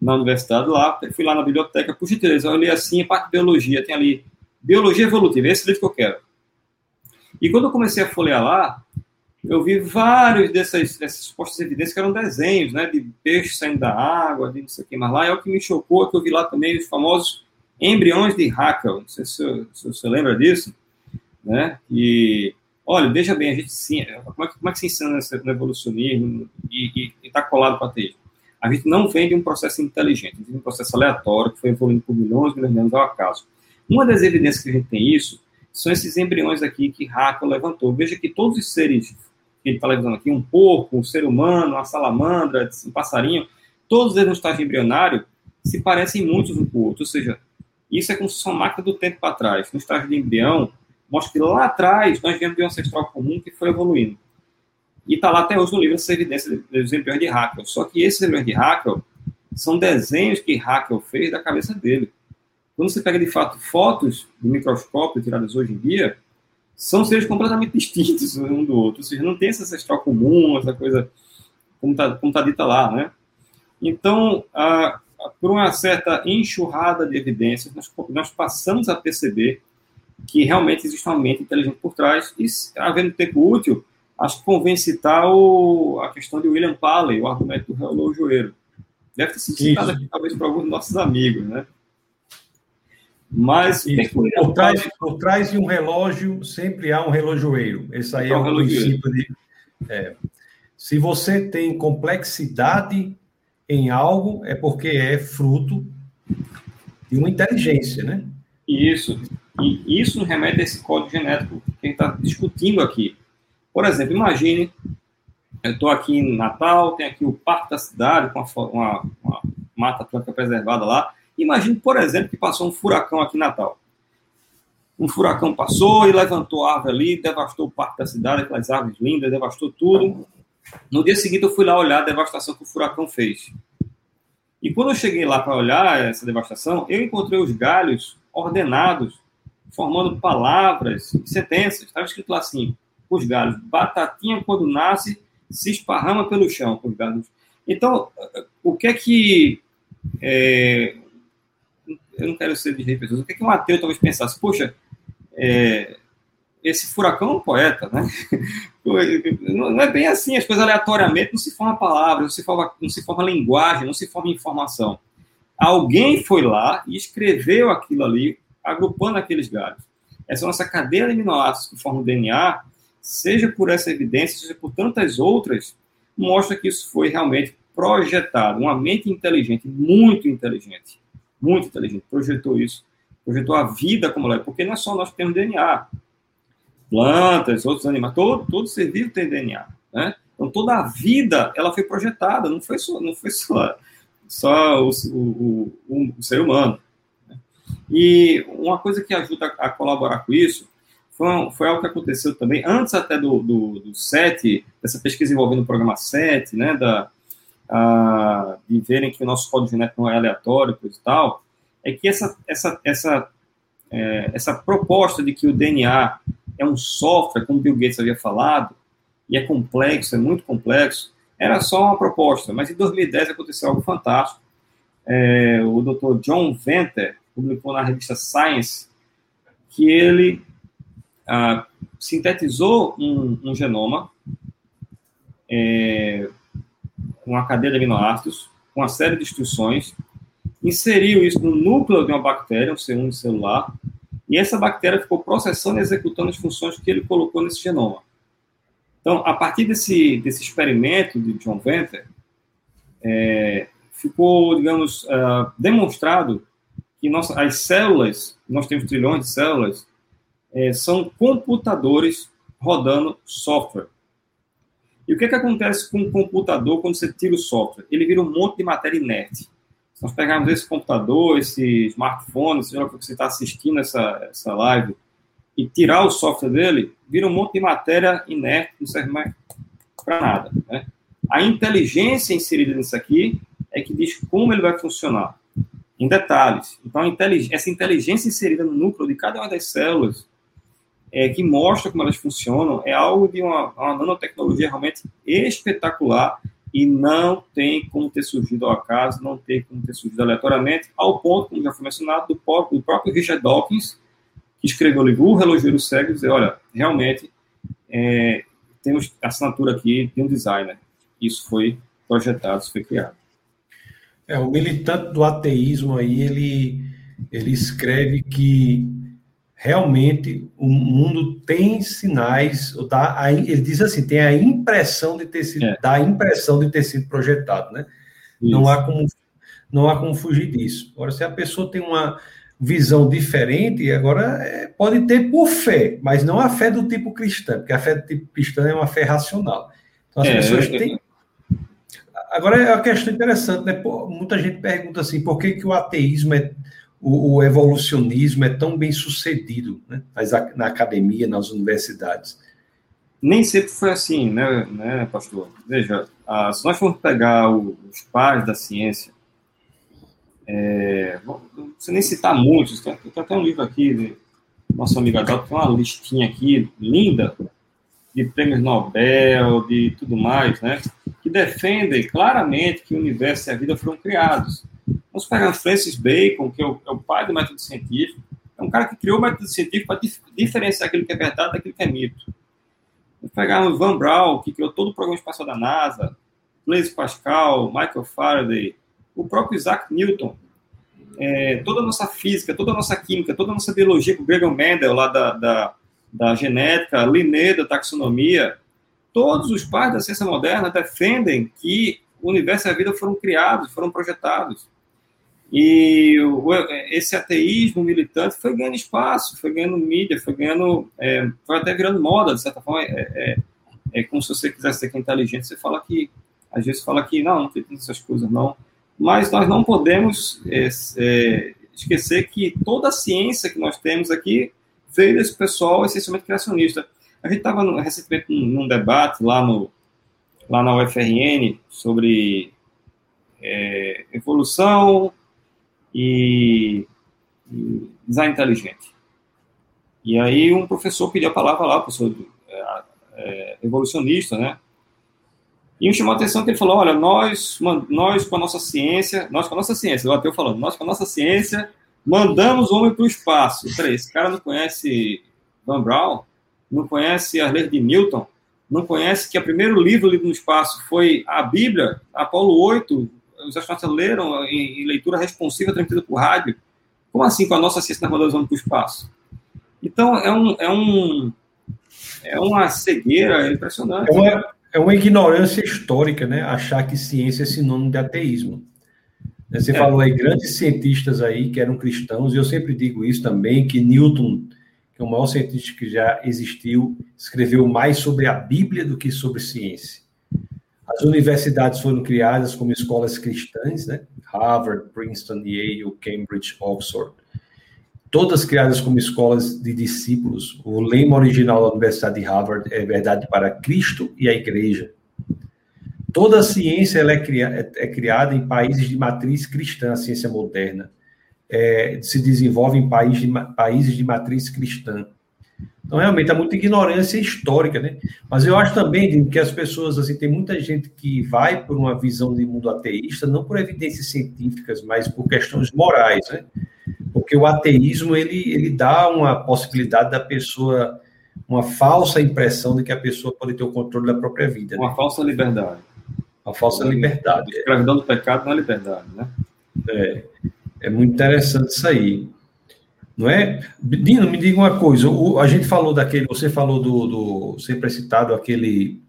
na universidade lá, fui lá na biblioteca, por gentileza, eu olhei assim, a parte de biologia, tem ali, biologia evolutiva, esse livro que eu quero. E quando eu comecei a folhear lá, eu vi vários dessas, dessas supostas evidências que eram desenhos, né, de peixes saindo da água, de não sei o que mais lá. E é o que me chocou, que eu vi lá também os famosos embriões de Haeckel. Não sei se, se você lembra disso, né? E olha, veja bem, a gente sim, como é, como é que se ensina no evolucionismo e está colado para ter? A gente não vem de um processo inteligente, de um processo aleatório que foi evoluindo por milhões, milhões de anos ao acaso. Uma das evidências que a gente tem isso são esses embriões aqui que Haeckel levantou. Veja que todos os seres que ele está levando aqui, um porco, um ser humano, uma salamandra, um passarinho, todos eles no estágio embrionário se parecem muito um com o outro, ou seja, isso é como se fosse uma máquina do tempo para trás. No estágio de embrião, mostra que lá atrás nós viemos de um ancestral comum que foi evoluindo. E está lá até hoje no livro essa evidência dos embriões de Haeckel. Só que esses embriões de Haeckel são desenhos que Haeckel fez da cabeça dele. Quando você pega, de fato, fotos do microscópio tiradas hoje em dia, são seres completamente distintos um do outro. Ou seja, não tem essa ancestral comum, essa coisa como está tá dita lá, né? Então, a, a, por uma certa enxurrada de evidências, nós, nós passamos a perceber que realmente existe uma mente inteligente por trás e, havendo tempo útil, acho que convém citar o, a questão de William Paley, o argumento do relojoeiro. Deve ter sido citado aqui, talvez, por alguns dos nossos amigos, né? Mas por, trás, por trás de um relógio sempre há um relojoeiro. Esse aí é o princípio de. É, se você tem complexidade em algo, é porque é fruto de uma inteligência, né? Isso. E isso remete a esse código genético que a gente está discutindo aqui. Por exemplo, imagine, eu estou aqui em Natal, tem aqui o Parque da Cidade, com uma, uma, uma mata atlântica preservada lá, Imagine, por exemplo, que passou um furacão aqui em Natal. Um furacão passou e levantou a árvore ali, devastou o parque da cidade, aquelas árvores lindas, devastou tudo. No dia seguinte, eu fui lá olhar a devastação que o furacão fez. E quando eu cheguei lá para olhar essa devastação, eu encontrei os galhos ordenados, formando palavras sentenças. Estava escrito lá assim: os galhos, batatinha quando nasce, se esparrama pelo chão, os galhos. Então, o que é que é, eu não quero ser de pessoas. O que, é que um ateu talvez pensasse? Poxa, é, esse furacão é um poeta, né? *laughs* Não é bem assim, as coisas aleatoriamente não se forma palavras, não se forma, não se forma linguagem, não se forma informação. Alguém foi lá e escreveu aquilo ali, agrupando aqueles galhos. Essa nossa cadeia de aminoácidos que forma o DNA, seja por essa evidência, seja por tantas outras, mostra que isso foi realmente projetado. Uma mente inteligente, muito inteligente, muito inteligente, projetou isso, projetou a vida como ela é, porque não é só nós que temos DNA. Plantas, outros animais, todo, todo ser vivo tem DNA, né? Então toda a vida ela foi projetada, não foi só, não foi só, só o, o, o, o ser humano. Né? E uma coisa que ajuda a, a colaborar com isso foi, foi, algo que aconteceu também antes até do, do, do SET, dessa pesquisa envolvendo o programa SET, né, da, de verem que o nosso código genético não é aleatório, coisa e tal, é que essa, essa, essa, é, essa proposta de que o DNA é um software, como Bill Gates havia falado, e é complexo, é muito complexo, era só uma proposta, mas em 2010 aconteceu algo fantástico. É, o Dr. John Venter publicou na revista Science que ele ah, sintetizou um, um genoma é, uma cadeia de aminoácidos, uma série de instruções, inseriu isso no núcleo de uma bactéria, um C1 celular, e essa bactéria ficou processando e executando as funções que ele colocou nesse genoma. Então, a partir desse, desse experimento de John Venter, é, ficou, digamos, uh, demonstrado que nossa, as células, nós temos trilhões de células, é, são computadores rodando software. E o que, que acontece com o computador quando você tira o software? Ele vira um monte de matéria inerte. Se nós pegarmos esse computador, esse smartphone, seja o que você está assistindo essa, essa live, e tirar o software dele, vira um monte de matéria inerte, não serve mais para nada. Né? A inteligência inserida nisso aqui é que diz como ele vai funcionar, em detalhes. Então, essa inteligência inserida no núcleo de cada uma das células é, que mostra como elas funcionam, é algo de uma, uma nanotecnologia realmente espetacular e não tem como ter surgido ao acaso, não tem como ter surgido aleatoriamente, ao ponto, como já foi mencionado, do próprio, do próprio Richard Dawkins, que escreveu o livro O Relogeiro Cego, dizer, olha, realmente é, temos assinatura aqui de um designer. Isso foi projetado, isso foi criado. É, o militante do ateísmo aí, ele, ele escreve que realmente o mundo tem sinais, dá ele diz assim, tem a impressão de ter sido, é. dá a impressão de ter sido projetado, né? Não há como não há como fugir disso. Agora, se a pessoa tem uma visão diferente, agora é, pode ter por fé, mas não a fé do tipo cristã, porque a fé do tipo cristã é uma fé racional. Então as é, pessoas têm. Agora é uma questão interessante, né? Muita gente pergunta assim, por que, que o ateísmo é o, o evolucionismo é tão bem sucedido né? Mas na academia, nas universidades. Nem sempre foi assim, né, né pastor? Veja, ah, se nós formos pegar o, os pais da ciência, é, não nem citar muitos, tem, tem até um livro aqui, nosso amigo Adalto, tem uma listinha aqui, linda, de prêmios Nobel, de tudo mais, né? Que defendem claramente que o universo e a vida foram criados. Vamos pegar Francis Bacon, que é o, é o pai do método científico, é um cara que criou o método científico para dif diferenciar aquilo que é verdade daquilo que é mito. Vamos pegar o Van Braun, que criou todo o programa espacial da NASA, Blaise Pascal, Michael Faraday, o próprio Isaac Newton, é, toda a nossa física, toda a nossa química, toda a nossa biologia, o Gregor Mendel, lá da, da, da genética, Linné, da taxonomia, todos os pais da ciência moderna defendem que o universo e a vida foram criados, foram projetados. E esse ateísmo militante foi ganhando espaço, foi ganhando mídia, foi ganhando, é, foi até virando moda, de certa forma. É, é, é como se você quisesse ser é inteligente, você fala que, às vezes fala que não, não tem essas coisas não. Mas nós não podemos é, é, esquecer que toda a ciência que nós temos aqui veio desse pessoal essencialmente criacionista. A gente estava recentemente num, debate lá, no, lá na UFRN sobre evolução e, e, design inteligente. E aí um professor pediu a palavra lá, professor é, é, evolucionista, né? E me chamou a atenção que ele falou, olha, nós, nós com a nossa ciência, nós com a nossa ciência, o ateu falando, nós com a nossa ciência mandamos o homem para o espaço. Peraí, esse cara não conhece Van Braun? Não conhece as leis de Newton? Não conhece que o primeiro livro lido no espaço foi a Bíblia, Apolo 8, os astronautas leram em, em leitura responsiva transmitida por rádio. Como assim com a nossa ciência nós mandamos o homem para o espaço? Então, é, um, é, um, é uma cegueira impressionante. É uma, é uma ignorância histórica, né? Achar que ciência é sinônimo de ateísmo. Você é. falou aí grandes cientistas aí que eram cristãos, e eu sempre digo isso também, que Newton, que é o maior cientista que já existiu, escreveu mais sobre a Bíblia do que sobre ciência. As universidades foram criadas como escolas cristãs, né? Harvard, Princeton, Yale, Cambridge, Oxford. Todas criadas como escolas de discípulos. O lema original da Universidade de Harvard é verdade para Cristo e a Igreja. Toda a ciência ela é, criada, é, criada em países de matriz cristã, a ciência moderna. É, se desenvolve em país de, países de matriz cristã. Então, realmente, há muita ignorância histórica, né? Mas eu acho também que as pessoas, assim, tem muita gente que vai por uma visão de mundo ateísta, não por evidências científicas, mas por questões morais, né? Porque o ateísmo, ele, ele dá uma possibilidade da pessoa, uma falsa impressão de que a pessoa pode ter o controle da própria vida. Uma né? falsa liberdade. A falsa liberdade. A escravidão do pecado não é liberdade, né? É, é muito interessante isso aí. Não é? Dino, me diga uma coisa. O, a gente falou daquele, você falou do, do sempre citado aquele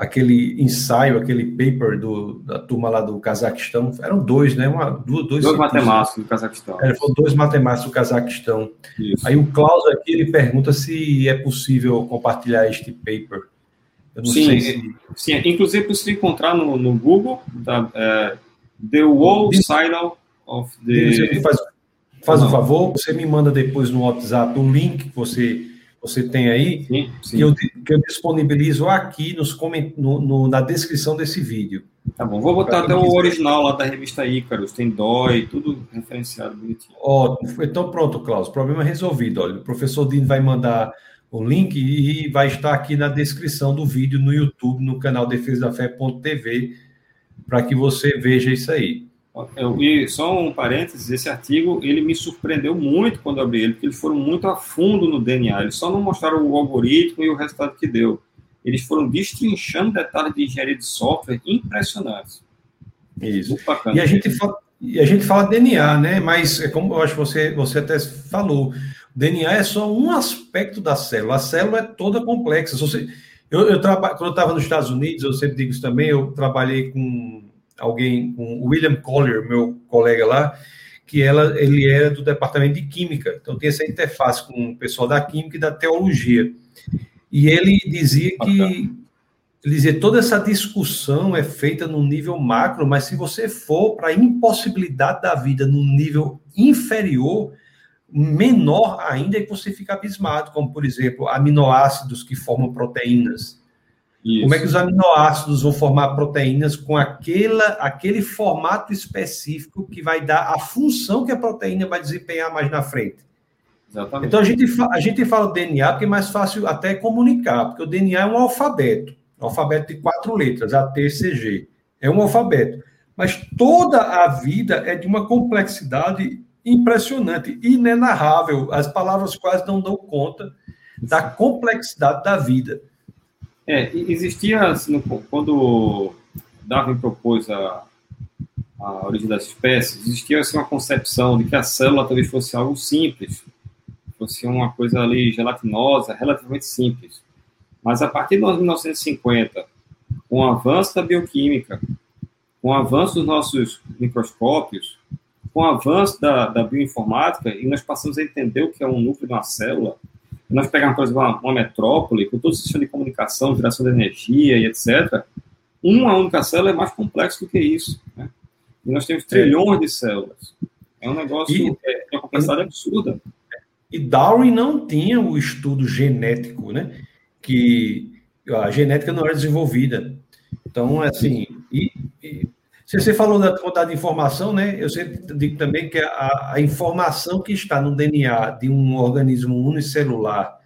aquele ensaio, aquele paper do, da turma lá do Cazaquistão. Eram dois, né? Uma, dois, dois matemáticos do Cazaquistão. É, foram dois matemáticos do Cazaquistão. Isso. Aí o Klaus aqui ele pergunta se é possível compartilhar este paper. Eu não sim, sei se... sim, inclusive se encontrar no, no Google, tá, é, The Wall Signal of the. Faz, faz um favor, você me manda depois no WhatsApp o link que você, você tem aí, sim, sim. Que, eu, que eu disponibilizo aqui nos no, no, na descrição desse vídeo. Tá bom, vou botar até o original lá da revista Ícaros, tem DOI, tudo referenciado bonitinho. Ótimo, então pronto, Klaus, problema resolvido. Olha, o professor Dino vai mandar o link e vai estar aqui na descrição do vídeo no YouTube, no canal Defesa da Fé.tv, para que você veja isso aí. Eu, e só um parênteses, esse artigo ele me surpreendeu muito quando abri ele, porque eles foram muito a fundo no DNA. Eles só não mostraram o algoritmo e o resultado que deu. Eles foram destrinchando detalhes de engenharia de software impressionantes. Isso. E a gente fala, e a gente fala DNA, né? Mas é como eu acho que você, você até falou, DNA é só um aspecto da célula. A célula é toda complexa. Você, eu, eu traba, quando eu estava nos Estados Unidos, eu sempre digo isso também, eu trabalhei com alguém, com William Collier, meu colega lá, que ela, ele era do departamento de química. Então tem essa interface com o pessoal da química e da teologia. E ele dizia que ele dizia, toda essa discussão é feita no nível macro, mas se você for para a impossibilidade da vida no nível inferior, menor ainda, e você fica abismado, como, por exemplo, aminoácidos que formam proteínas. Isso. Como é que os aminoácidos vão formar proteínas com aquela, aquele formato específico que vai dar a função que a proteína vai desempenhar mais na frente? Exatamente. Então a gente, a gente fala DNA porque é mais fácil até comunicar, porque o DNA é um alfabeto, um alfabeto de quatro letras, A, T, C, G. É um alfabeto. Mas toda a vida é de uma complexidade impressionante, inenarrável. As palavras quase não dão conta da complexidade da vida. É, existia, assim, quando Darwin propôs a, a origem das espécies, existia assim, uma concepção de que a célula talvez fosse algo simples, fosse uma coisa ali gelatinosa, relativamente simples. Mas a partir de 1950, com o avanço da bioquímica, com o avanço dos nossos microscópios, com o avanço da, da bioinformática, e nós passamos a entender o que é um núcleo de uma célula, nós pegarmos, por exemplo, uma, uma metrópole, com todo o sistema de comunicação, geração de energia e etc., uma única célula é mais complexo do que isso. Né? E nós temos trilhões de células. É um negócio, e, é, é uma complexidade absurda. E Darwin não tinha o estudo genético, né? Que a genética não era desenvolvida. Então, assim, e, e você falou da quantidade de informação, né? Eu sempre digo também que a, a, informação que está no DNA de um organismo unicelular,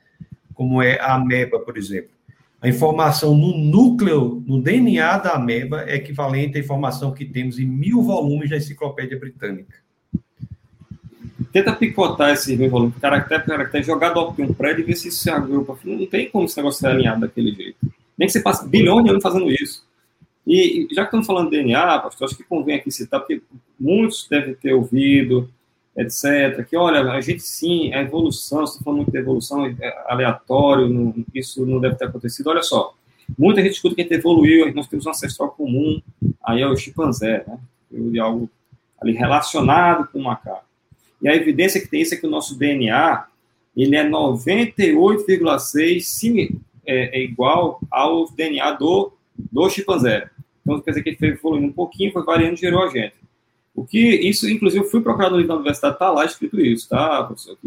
como é a ameba, por exemplo, a informação no núcleo, no DNA da ameba, é equivalente à informação que temos em mil volumes da Enciclopédia Britânica. Tenta picotar esse mil volumes, caractere por caractere, jogar do um prédio e ver se isso se agrupa. Não tem como esse negócio ser alinhado daquele jeito. Nem que você passe bilhões de anos fazendo isso. E já que estamos falando de DNA, pastor, acho que convém aqui citar, porque muitos devem ter ouvido, etc., que, olha, a gente sim, a evolução, está falando muito de evolução, é aleatório, não, isso não deve ter acontecido. Olha só, muita gente escuta que a gente evoluiu, nós temos um ancestral comum, aí é o chimpanzé, né? De algo ali relacionado com o macaco. E a evidência que tem isso é que o nosso DNA, ele é 98,6 é, é igual ao DNA do, do chimpanzé. Então, quer dizer que ele foi evoluindo um pouquinho, foi variando e gerou a gente. O que, isso, inclusive, eu fui procurar no livro da universidade, está lá escrito isso, tá, professor? *laughs*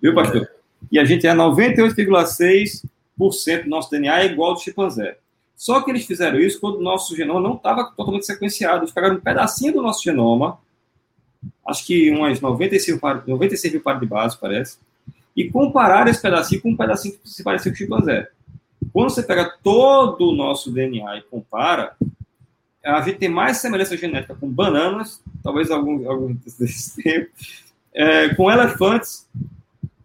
Viu, pastor? E a gente é 98,6% do nosso DNA é igual ao do chimpanzé. Só que eles fizeram isso quando o nosso genoma não estava totalmente sequenciado. Eles pegaram um pedacinho do nosso genoma, acho que umas 95, 96 mil pares de base, parece, e compararam esse pedacinho com um pedacinho que se parecia com o chimpanzé. Quando você pega todo o nosso DNA e compara, a gente tem mais semelhança genética com bananas, talvez algum, algum *laughs* desses tempos, é, com elefantes,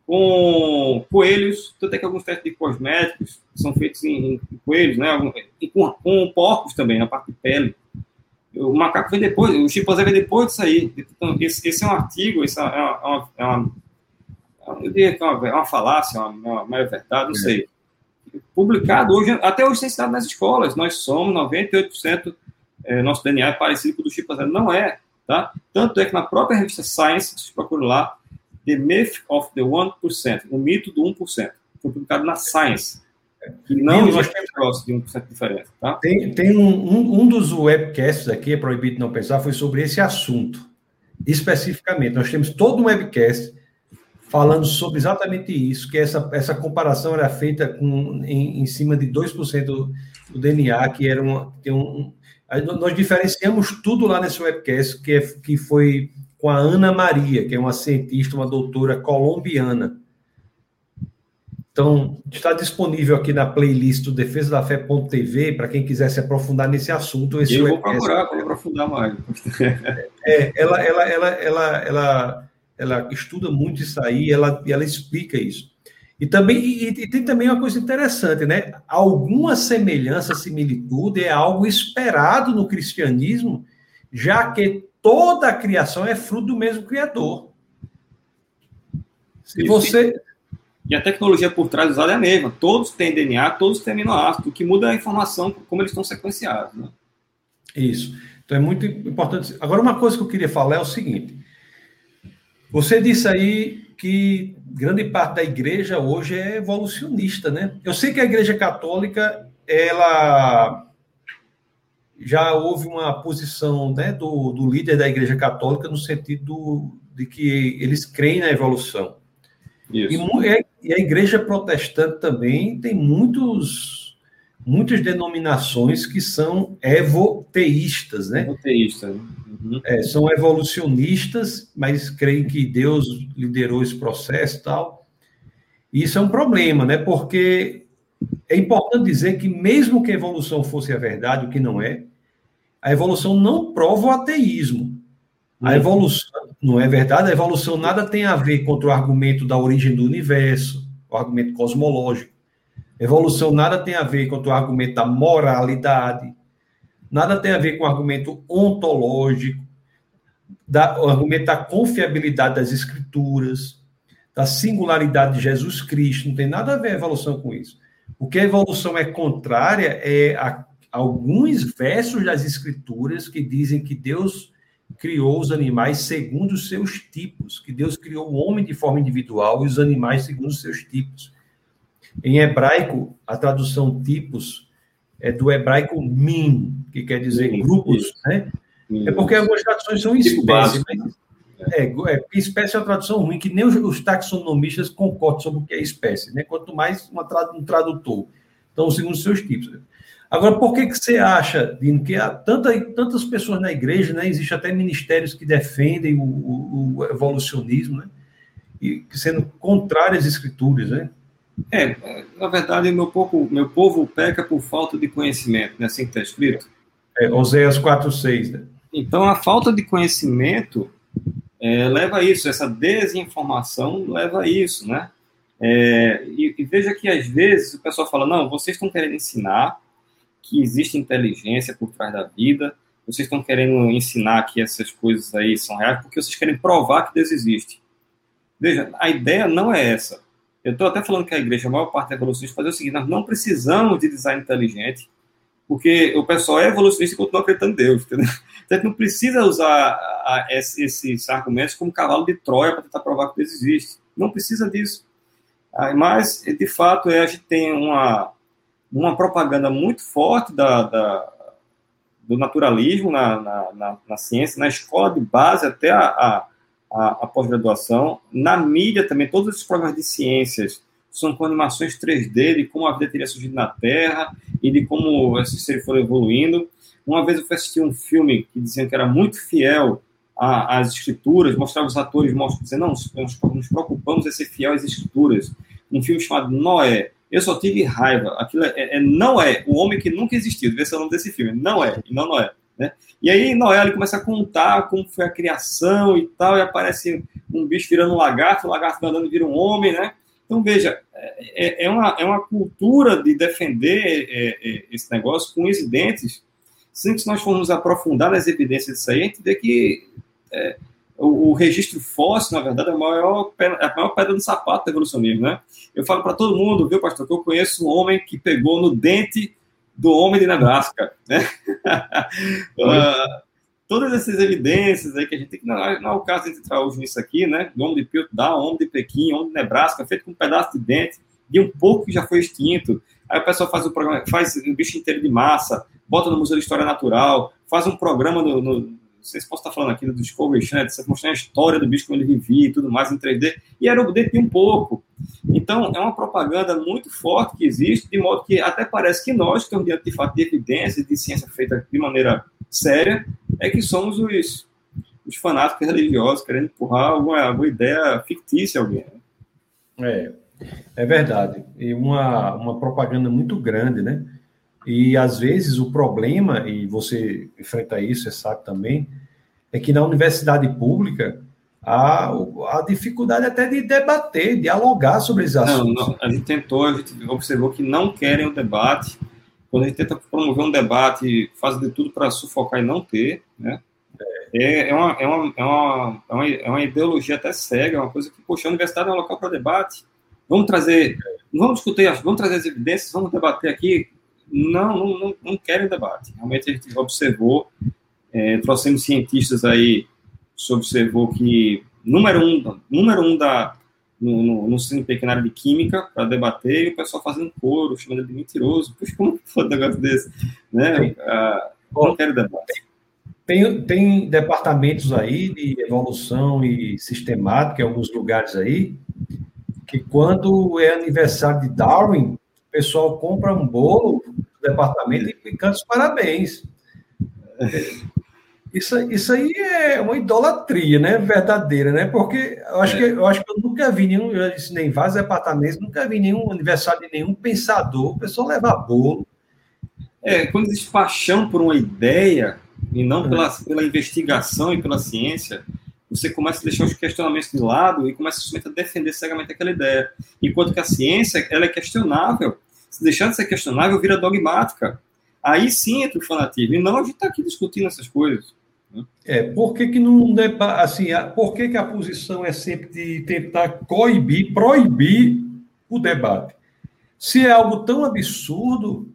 com coelhos, tanto é que alguns testes de cosméticos são feitos em, em coelhos, né? E com, com, porcos também, na parte de pele. O macaco vem depois, o chimpanzé vem depois disso aí. Então, esse, esse é um artigo, esse é uma, é uma, é uma eu diria que é uma, é uma falácia, uma, uma, uma verdade, não é. sei. Publicado hoje, até hoje tem estado nas escolas. Nós somos 98% é, nosso DNA é parecido com o do chimpanzé. Não é, tá? Tanto é que na própria revista Science, vocês procuram lá, The Myth of the 1%, o mito do 1%. Foi publicado na Science. Que não existe negócio de 1% de diferença, tá? Tem, tem um, um, um dos webcasts aqui, é Proibido Não Pensar, foi sobre esse assunto, especificamente. Nós temos todo um webcast falando sobre exatamente isso, que essa, essa comparação era feita com, em, em cima de 2% do, do DNA, que era uma, tem um, nós diferenciamos tudo lá nesse webcast, que, é, que foi com a Ana Maria, que é uma cientista, uma doutora colombiana. Então, está disponível aqui na playlist do Defesa da Fé.tv, para quem quiser se aprofundar nesse assunto. Esse Eu webcast, vou procurar para aprofundar mais. É, ela, ela, ela, ela, ela, ela estuda muito isso aí, ela, ela explica isso. E também e, e, tem também uma coisa interessante, né? Alguma semelhança, similitude é algo esperado no cristianismo, já que toda a criação é fruto do mesmo Criador. Se você e a tecnologia por trás usada é a mesma. Todos têm DNA, todos têm aminoácido. O que muda é a informação, como eles estão sequenciados. Né? Isso. Então é muito importante. Agora, uma coisa que eu queria falar é o seguinte: você disse aí que grande parte da igreja hoje é evolucionista, né? Eu sei que a igreja católica, ela já houve uma posição né, do, do líder da Igreja Católica no sentido de que eles creem na evolução. Isso. E, e a Igreja Protestante também tem muitos, muitas denominações que são evoteístas, né? Evoteístas. Uhum. É, são evolucionistas, mas creem que Deus liderou esse processo e tal. Isso é um problema, né? Porque é importante dizer que, mesmo que a evolução fosse a verdade, o que não é, a evolução não prova o ateísmo. A evolução, não é verdade? A evolução nada tem a ver contra o argumento da origem do universo, o argumento cosmológico. Evolução nada tem a ver contra o argumento da moralidade, nada tem a ver com o argumento ontológico, da, o argumento da confiabilidade das escrituras, da singularidade de Jesus Cristo, não tem nada a ver a evolução com isso. O que a evolução é contrária é a, alguns versos das escrituras que dizem que Deus criou os animais segundo os seus tipos, que Deus criou o homem de forma individual e os animais segundo os seus tipos. Em hebraico, a tradução tipos é do hebraico min, que quer dizer sim, grupos, sim. né? Sim. É porque algumas traduções são espécies, mas é, é, espécie é uma tradução ruim, que nem os, os, taxonomistas concordam sobre o que é espécie, né? Quanto mais uma, um tradutor. Então, segundo os seus tipos. Agora, por que, que você acha, Dino, que há tanta, tantas pessoas na igreja, né? Existem até ministérios que defendem o, o, o evolucionismo, né? E sendo contrárias às escrituras, né? É, na verdade, meu povo, meu povo peca por falta de conhecimento, né? Assim que está escrito. É, Oséias 4,6, né? Então, a falta de conhecimento é, leva a isso, essa desinformação leva a isso, né? É, e, e, veja que às vezes o pessoal fala, não, vocês estão querendo ensinar que existe inteligência por trás da vida, vocês estão querendo ensinar que essas coisas aí são reais porque vocês querem provar que Deus existe. Veja, a ideia não é essa. Eu estou até falando que a igreja, a maior parte da evolucionista, fazer o seguinte: nós não precisamos de design inteligente, porque o pessoal é evolucionista e continua acreditando em Deus. Entendeu? Então, a gente não precisa usar a, a, esses argumentos como cavalo de Troia para tentar provar que Deus existe. Não precisa disso. Ah, mas, de fato, é, a gente tem uma, uma propaganda muito forte da, da do naturalismo na, na, na, na, ciência, na escola de base até a, a, a, a pós-graduação, na mídia também, todos esses programas de ciências são com animações 3D de como a vida teria surgido na Terra e de como esses seres foram evoluindo. Uma vez eu fui assistir um filme que diziam que era muito fiel às escrituras, mostrava os atores dizendo, não, nós nos preocupamos em ser fiel às escrituras. Um filme chamado Noé. Eu só tive raiva. Aquilo é, é não é o homem que nunca existiu. Deve ser o nome desse filme. Não é, e não Noé. Né? E aí Noé ele começa a contar como foi a criação e tal, e aparece um bicho virando um lagarto, o lagarto andando vira um homem, né? Então, veja, é, é, uma, é uma cultura de defender é, é, esse negócio com os dentes, que se nós formos aprofundar nas evidências disso aí, a gente vê que é, o, o, registro fóssil, na verdade, é a maior, a maior pedra no sapato do evolucionismo, né? Eu falo para todo mundo, viu, pastor, que eu conheço um homem que pegou no dente do homem de Nebraska, né? *laughs* uh, todas essas evidências aí que a gente tem que. Não, não é o caso de entrar hoje nisso aqui, né? Do homem de Piltdown, homem de Pequim, homem de Nebraska, feito com um pedaço de dente, de um pouco que já foi extinto. Aí o pessoal faz o programa, faz um bicho inteiro de massa, bota no Museu de História Natural, faz um programa no, no não sei se posso estar falando aqui do Discovery Channel, você mostrar a história do bicho, como ele vivia e tudo mais em 3D, e era o de um pouco. Então, é uma propaganda muito forte que existe, de modo que até parece que nós, que estamos diante de fato de evidência, de ciência feita de maneira séria, é que somos os, os fanáticos religiosos querendo empurrar alguma, alguma ideia fictícia a alguém. É, é verdade. E uma, uma propaganda muito grande, né? E às vezes o problema, e você enfrenta isso, você sabe também, é que na universidade pública há a dificuldade até de debater, dialogar sobre esses assuntos. Não, não, a gente tentou, a gente observou que não querem o debate, quando a gente tenta promover um debate, faz de tudo para sufocar e não ter, né? É, é, uma, é, uma, é, uma, é, uma, é uma ideologia até cega, é uma coisa que, poxa, a universidade é um local para debate. Vamos trazer, vamos discutir, vamos trazer as evidências, vamos debater aqui. Não, não, não, não querem debate. Realmente a gente observou, é, trouxemos cientistas aí, se observou que número um, número um da, no, no, no CNPq na área de Química para debater e o pessoal fazendo coro, chamando de mentiroso. Puxa, como foi um negócio desse? Né? Ah, não quero debate. Tem, tem departamentos aí de evolução e sistemática em alguns lugares aí, que quando é aniversário de Darwin, o pessoal compra um bolo do departamento e canta os parabéns. Isso, isso aí é uma idolatria, né? Verdadeira, né? Porque eu acho, é. que, eu acho que eu nunca vi nenhum, eu disse nem vários departamentos, nunca vi nenhum aniversário de nenhum pensador, o pessoal leva bolo. É, quando existe paixão por uma ideia, e não pela, é. pela investigação e pela ciência, você começa a deixar os questionamentos de lado e começa a defender cegamente aquela ideia. Enquanto que a ciência, ela é questionável. Se deixar de ser questionável, vira dogmática. Aí sim entra o fanatismo. E não a gente está aqui discutindo essas coisas. É, por que, que não assim, por que, que a posição é sempre de tentar coibir, proibir o debate? Se é algo tão absurdo.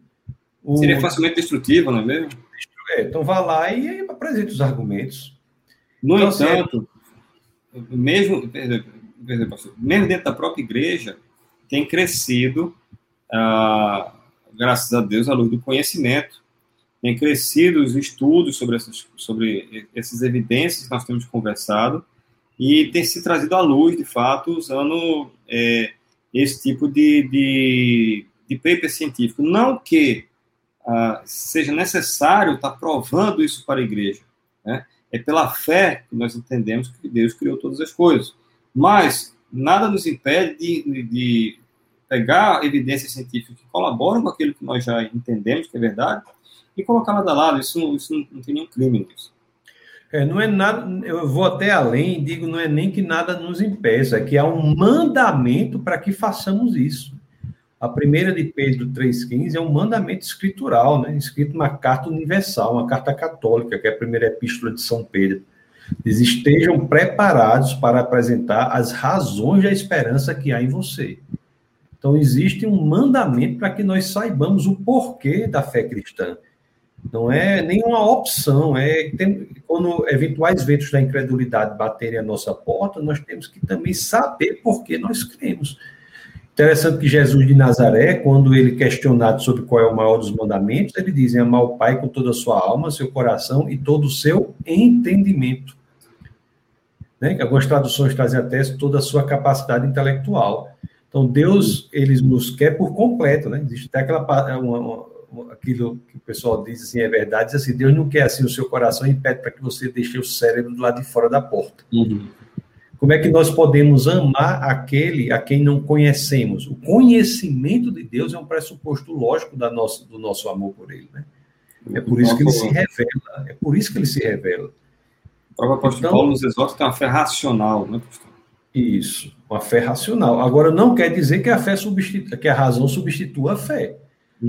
O... Seria facilmente destrutivo, não é mesmo? É, então vá lá e apresente os argumentos. No então, entanto, mesmo, mesmo dentro da própria igreja, tem crescido, ah, graças a Deus, a luz do conhecimento tem crescido os estudos sobre essas, sobre essas evidências que nós temos conversado e tem se trazido à luz, de fato, usando é, esse tipo de, de, de paper científico. Não que ah, seja necessário estar provando isso para a igreja. Né? É pela fé que nós entendemos que Deus criou todas as coisas. Mas nada nos impede de, de pegar evidências científicas que colaboram com aquilo que nós já entendemos que é verdade e colocar lado a lado. Isso, isso não, não tem nenhum crime nisso. É, não é nada, eu vou até além, digo, não é nem que nada nos impeça, é que há um mandamento para que façamos isso. A primeira de Pedro 3,15 é um mandamento escritural, né? escrito numa carta universal, uma carta católica, que é a primeira epístola de São Pedro. Diz: estejam preparados para apresentar as razões da esperança que há em você. Então, existe um mandamento para que nós saibamos o porquê da fé cristã. Não é nenhuma opção. É tem, quando eventuais ventos da incredulidade baterem a nossa porta, nós temos que também saber por que nós cremos. Interessante que Jesus de Nazaré, quando ele questionado sobre qual é o maior dos mandamentos, ele diz: amar o Pai com toda a sua alma, seu coração e todo o seu entendimento. Né? Algumas traduções trazem até toda a sua capacidade intelectual. Então, Deus, ele nos quer por completo, né? Existe até aquela uma, uma, aquilo que o pessoal diz assim, é verdade, diz assim, Deus não quer assim o seu coração e pede para que você deixe o cérebro do lado de fora da porta. Uhum. Como é que nós podemos amar aquele a quem não conhecemos? O conhecimento de Deus é um pressuposto lógico da nossa, do nosso amor por ele, né? É por isso que ele se revela, é por isso que ele se revela. O próprio apóstolo então, Paulo nos exorta que é uma fé racional, né, pastor? Isso, uma fé racional. Agora, não quer dizer que a fé substitua, que a razão substitua a fé.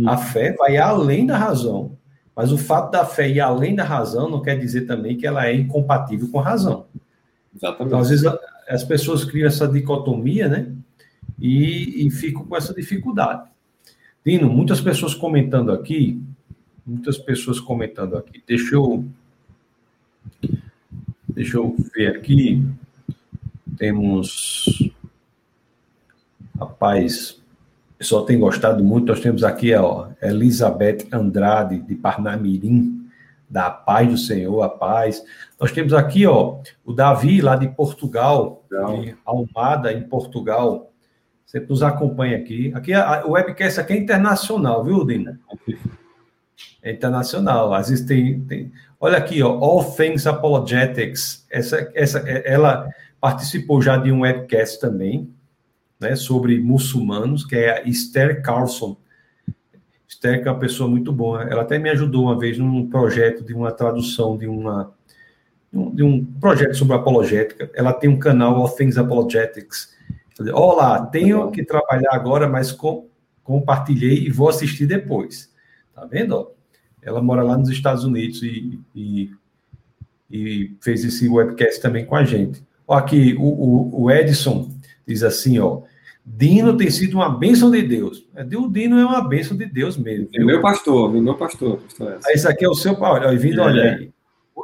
A fé vai além da razão. Mas o fato da fé ir além da razão não quer dizer também que ela é incompatível com a razão. Exatamente. Então, às vezes, as pessoas criam essa dicotomia, né? E, e ficam com essa dificuldade. Dino, muitas pessoas comentando aqui, muitas pessoas comentando aqui. Deixa eu, deixa eu ver aqui. Temos, rapaz, pessoal tem gostado muito. Nós temos aqui a Elizabeth Andrade, de Parnamirim, da paz do Senhor, a paz. Nós temos aqui ó, o Davi, lá de Portugal, de Almada, em Portugal. Você nos acompanha aqui. Aqui a, o webcast aqui é internacional, viu, Dina? É internacional. Às vezes tem, tem. Olha aqui, ó, All Things Apologetics. Essa, essa, ela participou já de um webcast também né, sobre muçulmanos, que é a Esther Carlson. Esther é uma pessoa muito boa. Ela até me ajudou uma vez num projeto de uma tradução de uma de um projeto sobre apologética. Ela tem um canal All Things Apologetics. Olá, tenho que trabalhar agora, mas com, compartilhei e vou assistir depois. Tá vendo? Ela mora lá nos Estados Unidos e, e, e fez esse webcast também com a gente. Ó, aqui, o, o, o Edson diz assim, ó, Dino tem sido uma bênção de Deus. É, o Dino é uma bênção de Deus mesmo. É meu pastor, meu pastor. pastor Esse aqui é o seu, olha, vindo, é. olha aí.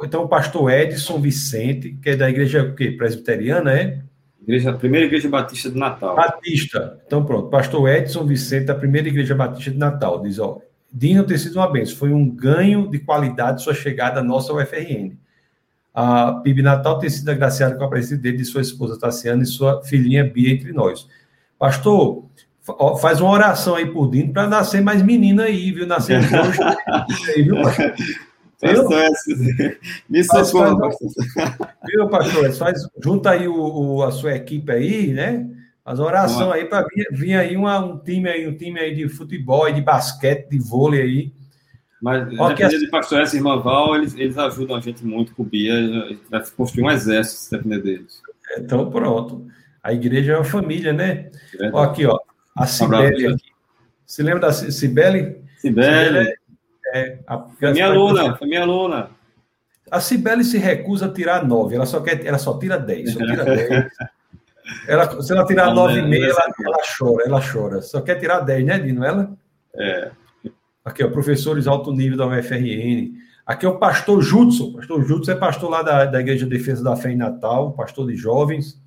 Então, o pastor Edson Vicente, que é da igreja o quê? presbiteriana, é? Igreja, primeira igreja batista de Natal. Batista. Então, pronto. Pastor Edson Vicente, da primeira igreja batista de Natal. Diz, ó, Dino ter sido uma benção. Foi um ganho de qualidade sua chegada à nossa UFRN. A PIB Natal tem sido agraciada com a presença dele, de sua esposa Tassiana e sua filhinha Bia entre nós. Pastor, faz uma oração aí por Dino para nascer mais menina aí, viu? Nascer hoje. *laughs* aí, viu, pastor? Me socorra, pastor. Viu, pastor? Faz, junta aí o, o, a sua equipe aí, né? Faz uma oração aí para vir, vir, aí uma, um time aí, um time aí de futebol, de basquete, de vôlei aí. Mas Ó, que a... de pastor essa irmã Val, eles, eles ajudam a gente muito com o Bia, a gente vai construir um exército se depender deles. Então, pronto. A igreja é uma família, né? É ó, aqui, ó. A Cibele aqui. Se lembra da Cibele? Cibele. É, a, foi minha aluna, foi minha aluna. A Cibele se recusa a tirar nove, ela só, quer, ela só tira dez, só tira dez. *laughs* Ela, se ela tirar nove e meia, ela, ela, chora, ela chora. Só quer tirar dez, né, Dino? Ela? É. Aqui, ó, professores alto nível da UFRN. Aqui é o pastor Judson. Pastor Judson é pastor lá da, da Igreja de Defesa da Fé em Natal, pastor de jovens.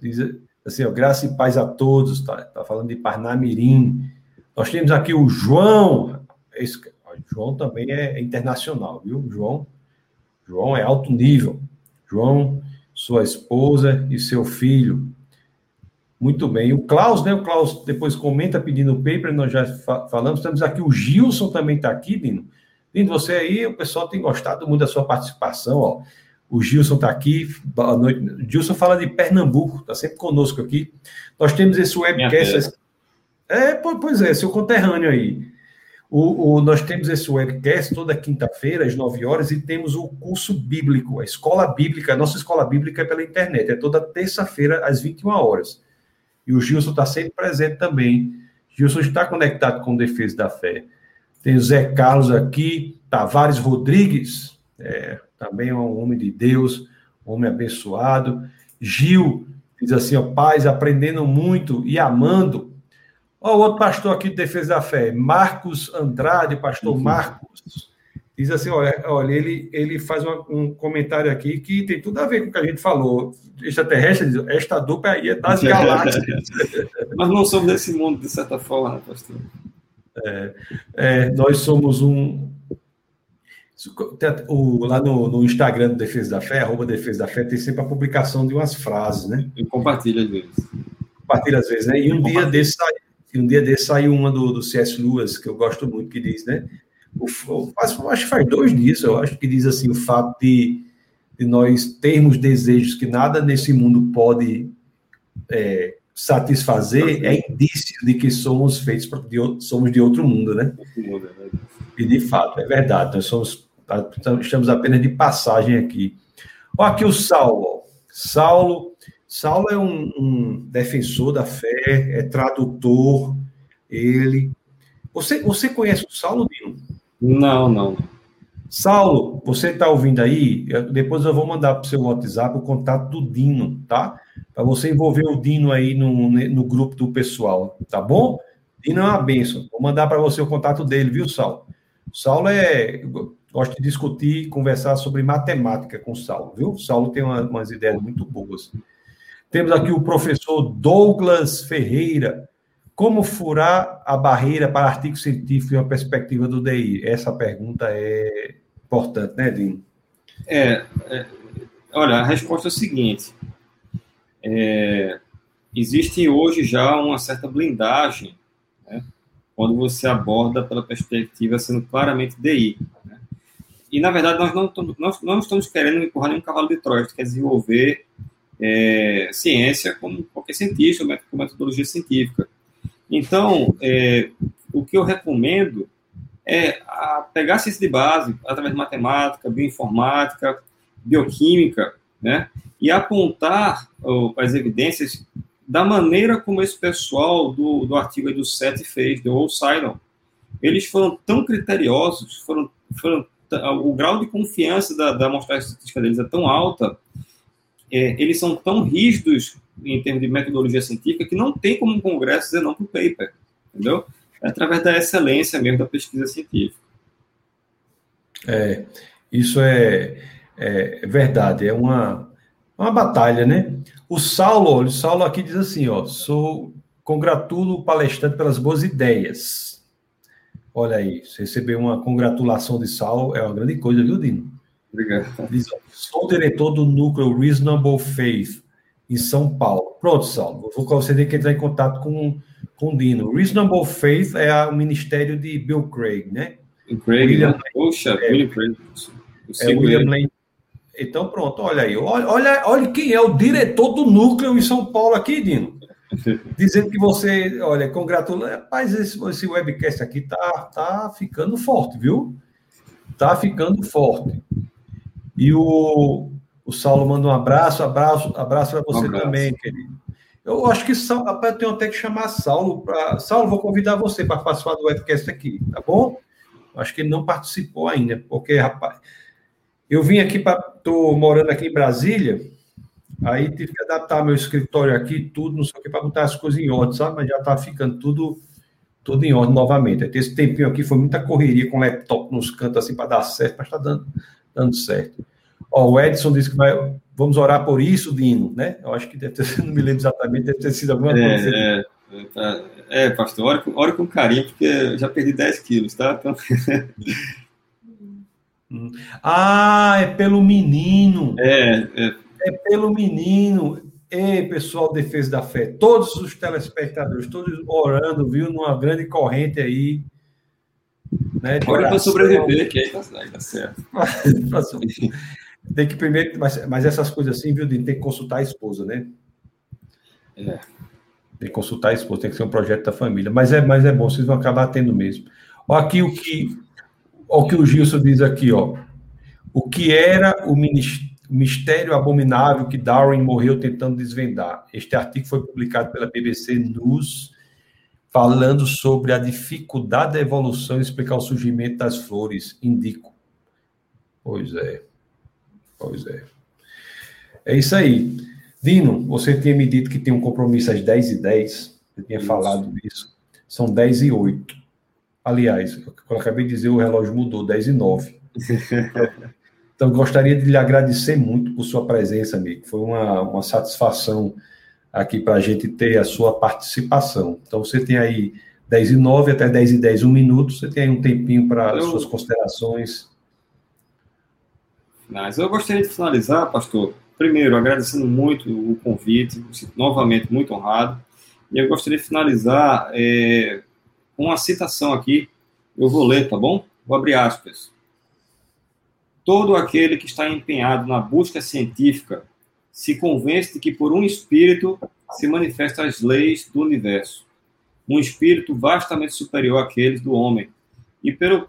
Diz assim, ó, graça e paz a todos. Tá, tá falando de Parnamirim. Nós temos aqui o João. Esse, ó, João também é internacional, viu? João, João é alto nível. João sua esposa e seu filho. Muito bem. O Klaus, né? O Klaus depois comenta pedindo o paper, nós já fa falamos. Temos aqui o Gilson também está aqui, Dino. Dino, você aí, o pessoal tem gostado muito da sua participação, ó. O Gilson está aqui, boa noite. O Gilson fala de Pernambuco, está sempre conosco aqui. Nós temos esse webcast. É, pois é, seu conterrâneo aí. O, o, nós temos esse webcast toda quinta-feira, às 9 horas, e temos o curso bíblico, a escola bíblica. A nossa escola bíblica é pela internet, é toda terça-feira, às 21 horas. E o Gilson está sempre presente também. Gilson está conectado com o Defesa da Fé. Tem o Zé Carlos aqui, Tavares Rodrigues, é, também é um homem de Deus, um homem abençoado. Gil diz assim: ó, paz, aprendendo muito e amando Ó, o outro pastor aqui de Defesa da Fé, Marcos Andrade, pastor uhum. Marcos, diz assim: olha, olha ele, ele faz uma, um comentário aqui que tem tudo a ver com o que a gente falou. Extraterrestre, diz, esta dupla aí é das *laughs* galáxias. Mas não somos desse mundo, de certa forma, pastor? É, é, nós somos um. O, lá no, no, Instagram do Defesa da Fé, arroba Defesa da Fé, tem sempre a publicação de umas frases, né? Eu compartilho às vezes. Compartilha às vezes, né? E um dia desse saiu um dia desse saiu uma do, do C.S. Lewis, que eu gosto muito, que diz, né? O, acho, acho que faz dois dias, eu acho que diz assim: o fato de, de nós termos desejos que nada nesse mundo pode é, satisfazer é indício de que somos feitos de, somos de outro mundo, né? E de fato, é verdade, nós somos, estamos apenas de passagem aqui. Olha aqui o Saulo. Saulo Saulo é um, um, defensor da fé, é tradutor, ele. Você, você conhece o Saulo, Dino? Não, não. Saulo, você está ouvindo aí? depois eu vou mandar para o seu WhatsApp o contato do Dino, tá? Para você envolver o Dino aí no, no grupo do pessoal, tá bom? Dino é uma benção. Vou mandar para você o contato dele, viu, Saulo? Saulo é. Gosto de discutir, conversar sobre matemática com o Saulo, viu? Saulo tem uma, umas ideias muito boas. Temos aqui o professor Douglas Ferreira. Como furar a barreira para artigo científico em uma perspectiva do DI? Essa pergunta é importante, né, Dino? É, é olha, a resposta é a seguinte. É, existe hoje já uma certa blindagem né, quando você aborda pela perspectiva sendo claramente DI. E, na verdade, nós não, nós não estamos querendo empurrar nenhum cavalo de Troia, quer desenvolver é, ciência como qualquer cientista, com metodologia científica. Então, é, o que eu recomendo é pegar a ciência de base, através de matemática, bioinformática, bioquímica, né, e apontar oh, as evidências da maneira como esse pessoal do, do artigo do SET fez, do O'Sullivan. Eles foram tão criteriosos, foram, foram o grau de confiança da, da amostragem estatística deles é tão alta é, eles são tão rígidos em termos de metodologia científica que não tem como um congresso dizer não para o paper, entendeu? É através da excelência mesmo da pesquisa científica. É, isso é, é verdade, é uma, uma batalha, né? O Saulo, o Saulo aqui diz assim, ó, sou congratulo o palestrante pelas boas ideias. Olha aí, você recebeu uma congratulação de Saulo, é uma grande coisa, viu, Dino? Obrigado. Diz, sou diretor do núcleo Reasonable Faith em São Paulo. Pronto, Saulo. Você tem que entrar em contato com, com o Dino. Reasonable Faith é o ministério de Bill Craig, né? Craig, William, né? Poxa, é, William Craig. É William Lane. Então, pronto, olha aí. Olha, olha, olha quem é o diretor do núcleo em São Paulo aqui, Dino. Dizendo que você, olha, congratula. Rapaz, esse, esse webcast aqui tá, tá ficando forte, viu? Tá ficando forte. E o, o Saulo manda um abraço, abraço, abraço para você um abraço. também, querido. Eu acho que rapaz, eu tenho até que chamar Saulo para. Saulo, vou convidar você para participar do webcast aqui, tá bom? Acho que ele não participou ainda, porque, rapaz, eu vim aqui para. Estou morando aqui em Brasília, aí tive que adaptar meu escritório aqui, tudo, não sei o que, para botar as coisas em ordem, sabe? Mas já está ficando tudo, tudo em ordem novamente. Aí, esse tempinho aqui foi muita correria com laptop nos cantos assim para dar certo, mas está dando, dando certo. Ó, o Edson disse que vai. Vamos orar por isso, Dino, né? Eu acho que deve ter, *laughs* não me lembro exatamente, deve ter sido alguma é, coisa. É, é, é, pastor, ore com, ore com carinho, porque eu já perdi 10 quilos, tá? Então... *laughs* ah, é pelo menino. É, é. É pelo menino. Ei, pessoal, defesa da fé, todos os telespectadores, todos orando, viu, numa grande corrente aí. Né, Ora para sobreviver, que aí tá, aí *laughs* tá certo. Tem que primeiro, mas, mas essas coisas assim, viu, tem que consultar a esposa, né? É. Tem que consultar a esposa, tem que ser um projeto da família. Mas é, mas é bom, vocês vão acabar tendo mesmo. Olha aqui o que, o que o Gilson diz aqui, ó. O que era o mistério abominável que Darwin morreu tentando desvendar. Este artigo foi publicado pela BBC News, falando sobre a dificuldade da evolução e explicar o surgimento das flores. Indico. Pois é. Pois é. É isso aí. Dino, você tinha me dito que tem um compromisso às 10 e 10 Você tinha isso. falado disso. São 10 e 8 Aliás, quando eu acabei de dizer, o relógio mudou, 10 e 9 *laughs* Então, gostaria de lhe agradecer muito por sua presença, amigo. Foi uma, uma satisfação aqui para a gente ter a sua participação. Então, você tem aí 10 e 9 até 10 e 10, um minuto. Você tem aí um tempinho para as suas considerações. Mas eu gostaria de finalizar, pastor, primeiro agradecendo muito o convite, novamente muito honrado, e eu gostaria de finalizar é, com uma citação aqui, eu vou ler, tá bom? Vou abrir aspas. Todo aquele que está empenhado na busca científica se convence de que por um espírito se manifestam as leis do universo, um espírito vastamente superior àqueles do homem, e, pelo,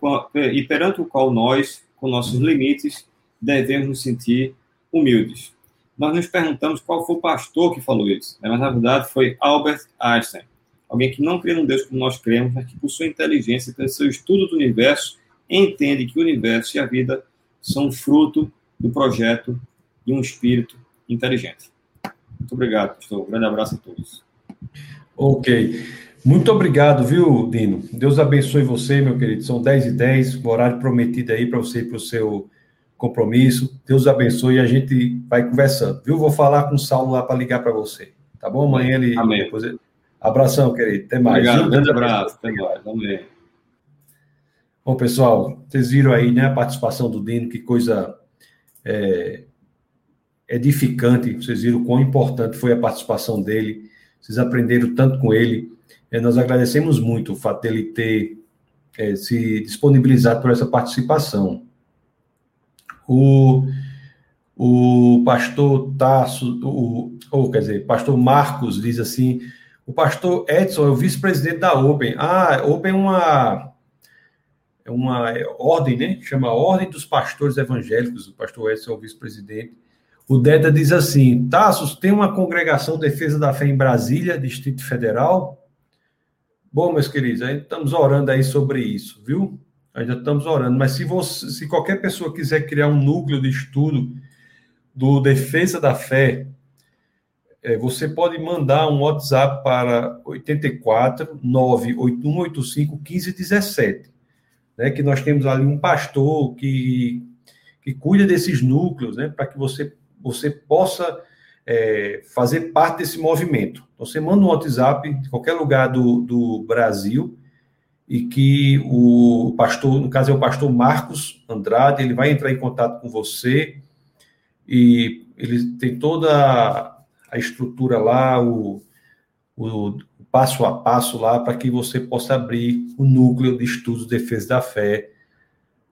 e perante o qual nós, com nossos limites, devemos nos sentir humildes. Nós nos perguntamos qual foi o pastor que falou isso, né? mas na verdade foi Albert Einstein, alguém que não crê num Deus como nós cremos, mas que por sua inteligência, pelo seu estudo do universo, entende que o universo e a vida são fruto do projeto de um espírito inteligente. Muito obrigado, pastor. Um grande abraço a todos. Ok. Muito obrigado, viu, Dino? Deus abençoe você, meu querido. São 10 e 10 o horário prometido aí para você ir para o seu compromisso. Deus abençoe e a gente vai conversando, viu? Vou falar com o Saulo lá para ligar para você. Tá bom? Amanhã ele. Amém. Depois. Abração, querido. Até mais. Obrigado, um grande abraço. Até mais. Amém. Bom, pessoal, vocês viram aí, né, a participação do Dino, que coisa é, edificante. Vocês viram quão importante foi a participação dele. Vocês aprenderam tanto com ele. É, nós agradecemos muito o fato dele ter é, se disponibilizado por essa participação. O, o pastor Tasso, o, ou quer dizer, pastor Marcos diz assim: o pastor Edson é o vice-presidente da Open. Ah, Open é uma, uma ordem, né? Chama Ordem dos Pastores Evangélicos. O pastor Edson é o vice-presidente. O Deda diz assim: Tassos, tem uma congregação Defesa da Fé em Brasília, Distrito Federal? Bom, meus queridos, ainda estamos orando aí sobre isso, viu? Ainda estamos orando, mas se, você, se qualquer pessoa quiser criar um núcleo de estudo do Defesa da Fé, é, você pode mandar um WhatsApp para 84 98185 1517, né? Que nós temos ali um pastor que, que cuida desses núcleos, né? Para que você, você possa é, fazer parte desse movimento. Então, você manda um WhatsApp de qualquer lugar do, do Brasil e que o pastor, no caso é o pastor Marcos Andrade, ele vai entrar em contato com você e ele tem toda a estrutura lá, o, o, passo a passo lá, para que você possa abrir o núcleo de estudos de defesa da fé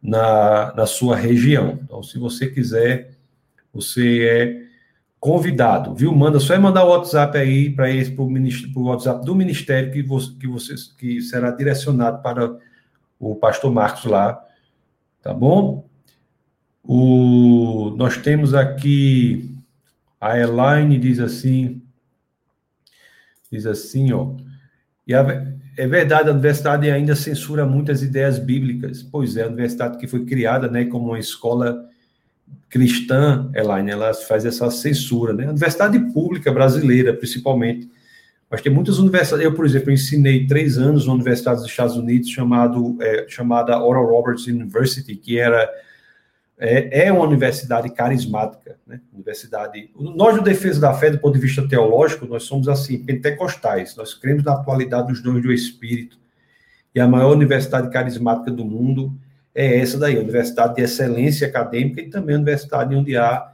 na, na sua região. Então, se você quiser, você é convidado, viu? Manda só é mandar o WhatsApp aí para esse para o WhatsApp do ministério que você, que você que será direcionado para o pastor Marcos lá, tá bom? O, nós temos aqui a Elaine diz assim, diz assim, ó, e a, é verdade, a universidade ainda censura muitas ideias bíblicas. Pois é, a universidade que foi criada, né, como uma escola cristã, Elaine, ela faz essa censura, né? A universidade pública brasileira, principalmente. Mas tem muitas universidades. Eu, por exemplo, ensinei três anos na Universidade dos Estados Unidos, chamado, é, chamada Oral Roberts University, que era é, é uma universidade carismática, né? Universidade. Nós, do Defesa da Fé, do ponto de vista teológico, nós somos assim pentecostais. Nós cremos na atualidade dos dons do Espírito. E a maior universidade carismática do mundo é essa daí, a Universidade de Excelência Acadêmica e também a universidade onde há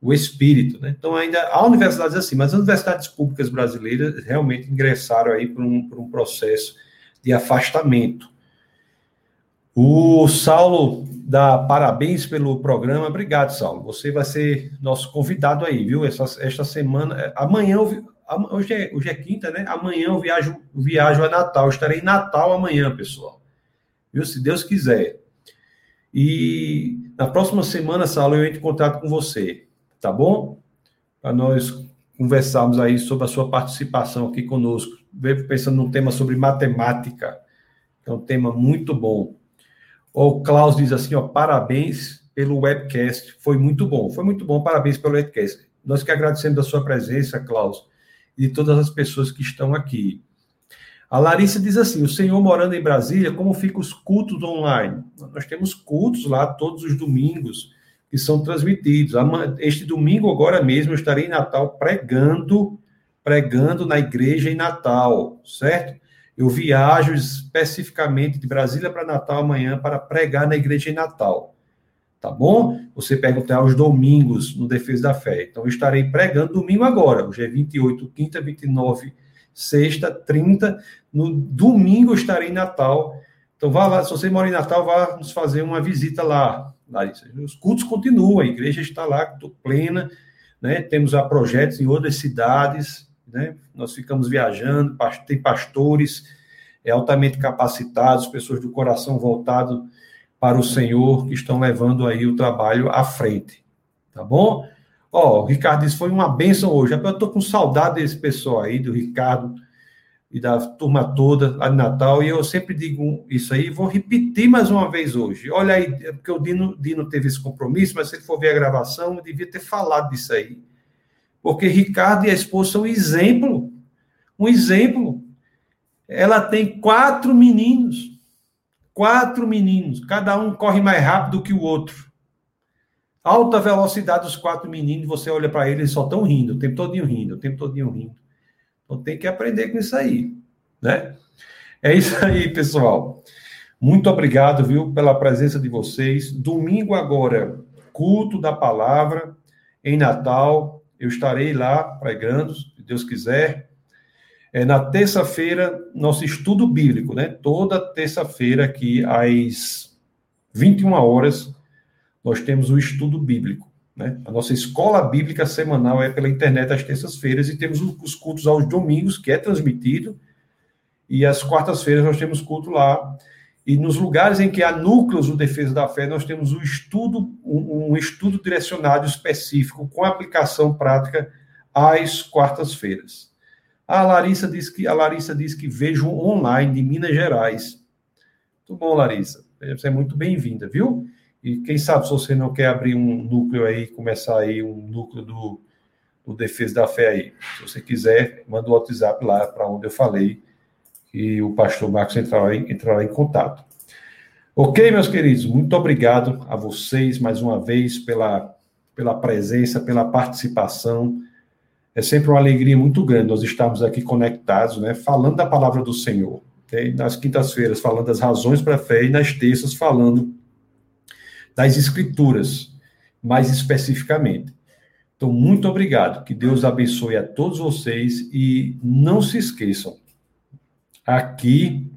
o espírito, né? Então ainda há universidades assim, mas as universidades públicas brasileiras realmente ingressaram aí por um, por um processo de afastamento. O Saulo dá parabéns pelo programa. Obrigado, Saulo. Você vai ser nosso convidado aí, viu? Essa, esta semana. É, amanhã, hoje é, hoje é quinta, né? Amanhã eu viajo, viajo a Natal. estarei em Natal amanhã, pessoal. Viu? Se Deus quiser. E na próxima semana, Saulo, eu entro em contato com você, tá bom? Para nós conversarmos aí sobre a sua participação aqui conosco. Veio pensando num tema sobre matemática. É um tema muito bom. O Klaus diz assim, ó, parabéns pelo webcast, foi muito bom. Foi muito bom, parabéns pelo webcast. Nós que agradecemos a sua presença, Klaus, e todas as pessoas que estão aqui. A Larissa diz assim: o senhor morando em Brasília, como ficam os cultos online? Nós temos cultos lá todos os domingos que são transmitidos. Este domingo, agora mesmo, eu estarei em Natal pregando, pregando na igreja em Natal, certo? Eu viajo especificamente de Brasília para Natal amanhã para pregar na igreja em Natal. Tá bom? Você pergunta aos domingos no Defesa da Fé. Então, eu estarei pregando domingo agora, hoje é 28, quinta, 29 sexta, 30. No domingo estarei em Natal. Então vá lá, se você mora em Natal, vá nos fazer uma visita lá, Larissa. Os cultos continuam, a igreja está lá plena, né? Temos a projetos em outras cidades, né? Nós ficamos viajando, tem pastores é, altamente capacitados, pessoas do coração voltado para o Senhor que estão levando aí o trabalho à frente. Tá bom? Ó, o Ricardo disse, foi uma benção hoje. Eu estou com saudade desse pessoal aí, do Ricardo e da turma toda lá de Natal, e eu sempre digo isso aí, vou repetir mais uma vez hoje. Olha aí, é porque o Dino, Dino teve esse compromisso, mas se ele for ver a gravação, eu devia ter falado disso aí. Porque Ricardo e a esposa são um exemplo. Um exemplo. Ela tem quatro meninos. Quatro meninos. Cada um corre mais rápido que o outro alta velocidade os quatro meninos, você olha para eles, eles só estão rindo, o tempo todinho rindo, o tempo todinho rindo. Então tem que aprender com isso aí, né? É isso aí, pessoal. Muito obrigado, viu, pela presença de vocês. Domingo agora, culto da palavra em Natal. Eu estarei lá pregando, se Deus quiser. É, na terça-feira, nosso estudo bíblico, né? Toda terça-feira aqui às 21 horas, nós temos o estudo bíblico. Né? A nossa escola bíblica semanal é pela internet às terças-feiras e temos os cultos aos domingos, que é transmitido, e às quartas-feiras nós temos culto lá. E nos lugares em que há núcleos do defesa da fé, nós temos um estudo, um, estudo direcionado específico com aplicação prática às quartas-feiras. A Larissa diz que a Larissa diz que vejo online de Minas Gerais. Muito bom, Larissa. Você é muito bem-vinda, viu? E quem sabe se você não quer abrir um núcleo aí, começar aí um núcleo do, do Defesa da Fé aí. Se você quiser, manda o WhatsApp lá para onde eu falei e o pastor Marcos entrará em, entrará em contato. Ok, meus queridos, muito obrigado a vocês mais uma vez pela, pela presença, pela participação. É sempre uma alegria muito grande nós estarmos aqui conectados, né, falando da palavra do Senhor. Tem nas quintas-feiras falando das razões para a fé e nas terças falando das escrituras, mais especificamente. Então, muito obrigado. Que Deus abençoe a todos vocês e não se esqueçam. Aqui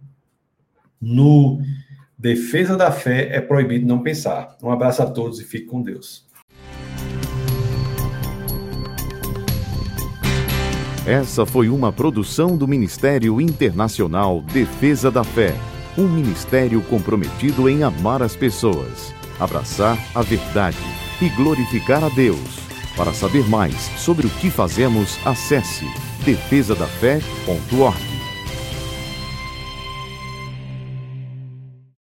no Defesa da Fé é proibido não pensar. Um abraço a todos e fique com Deus. Essa foi uma produção do Ministério Internacional Defesa da Fé, um ministério comprometido em amar as pessoas, abraçar a verdade e glorificar a Deus. Para saber mais sobre o que fazemos, acesse defesadafé.org.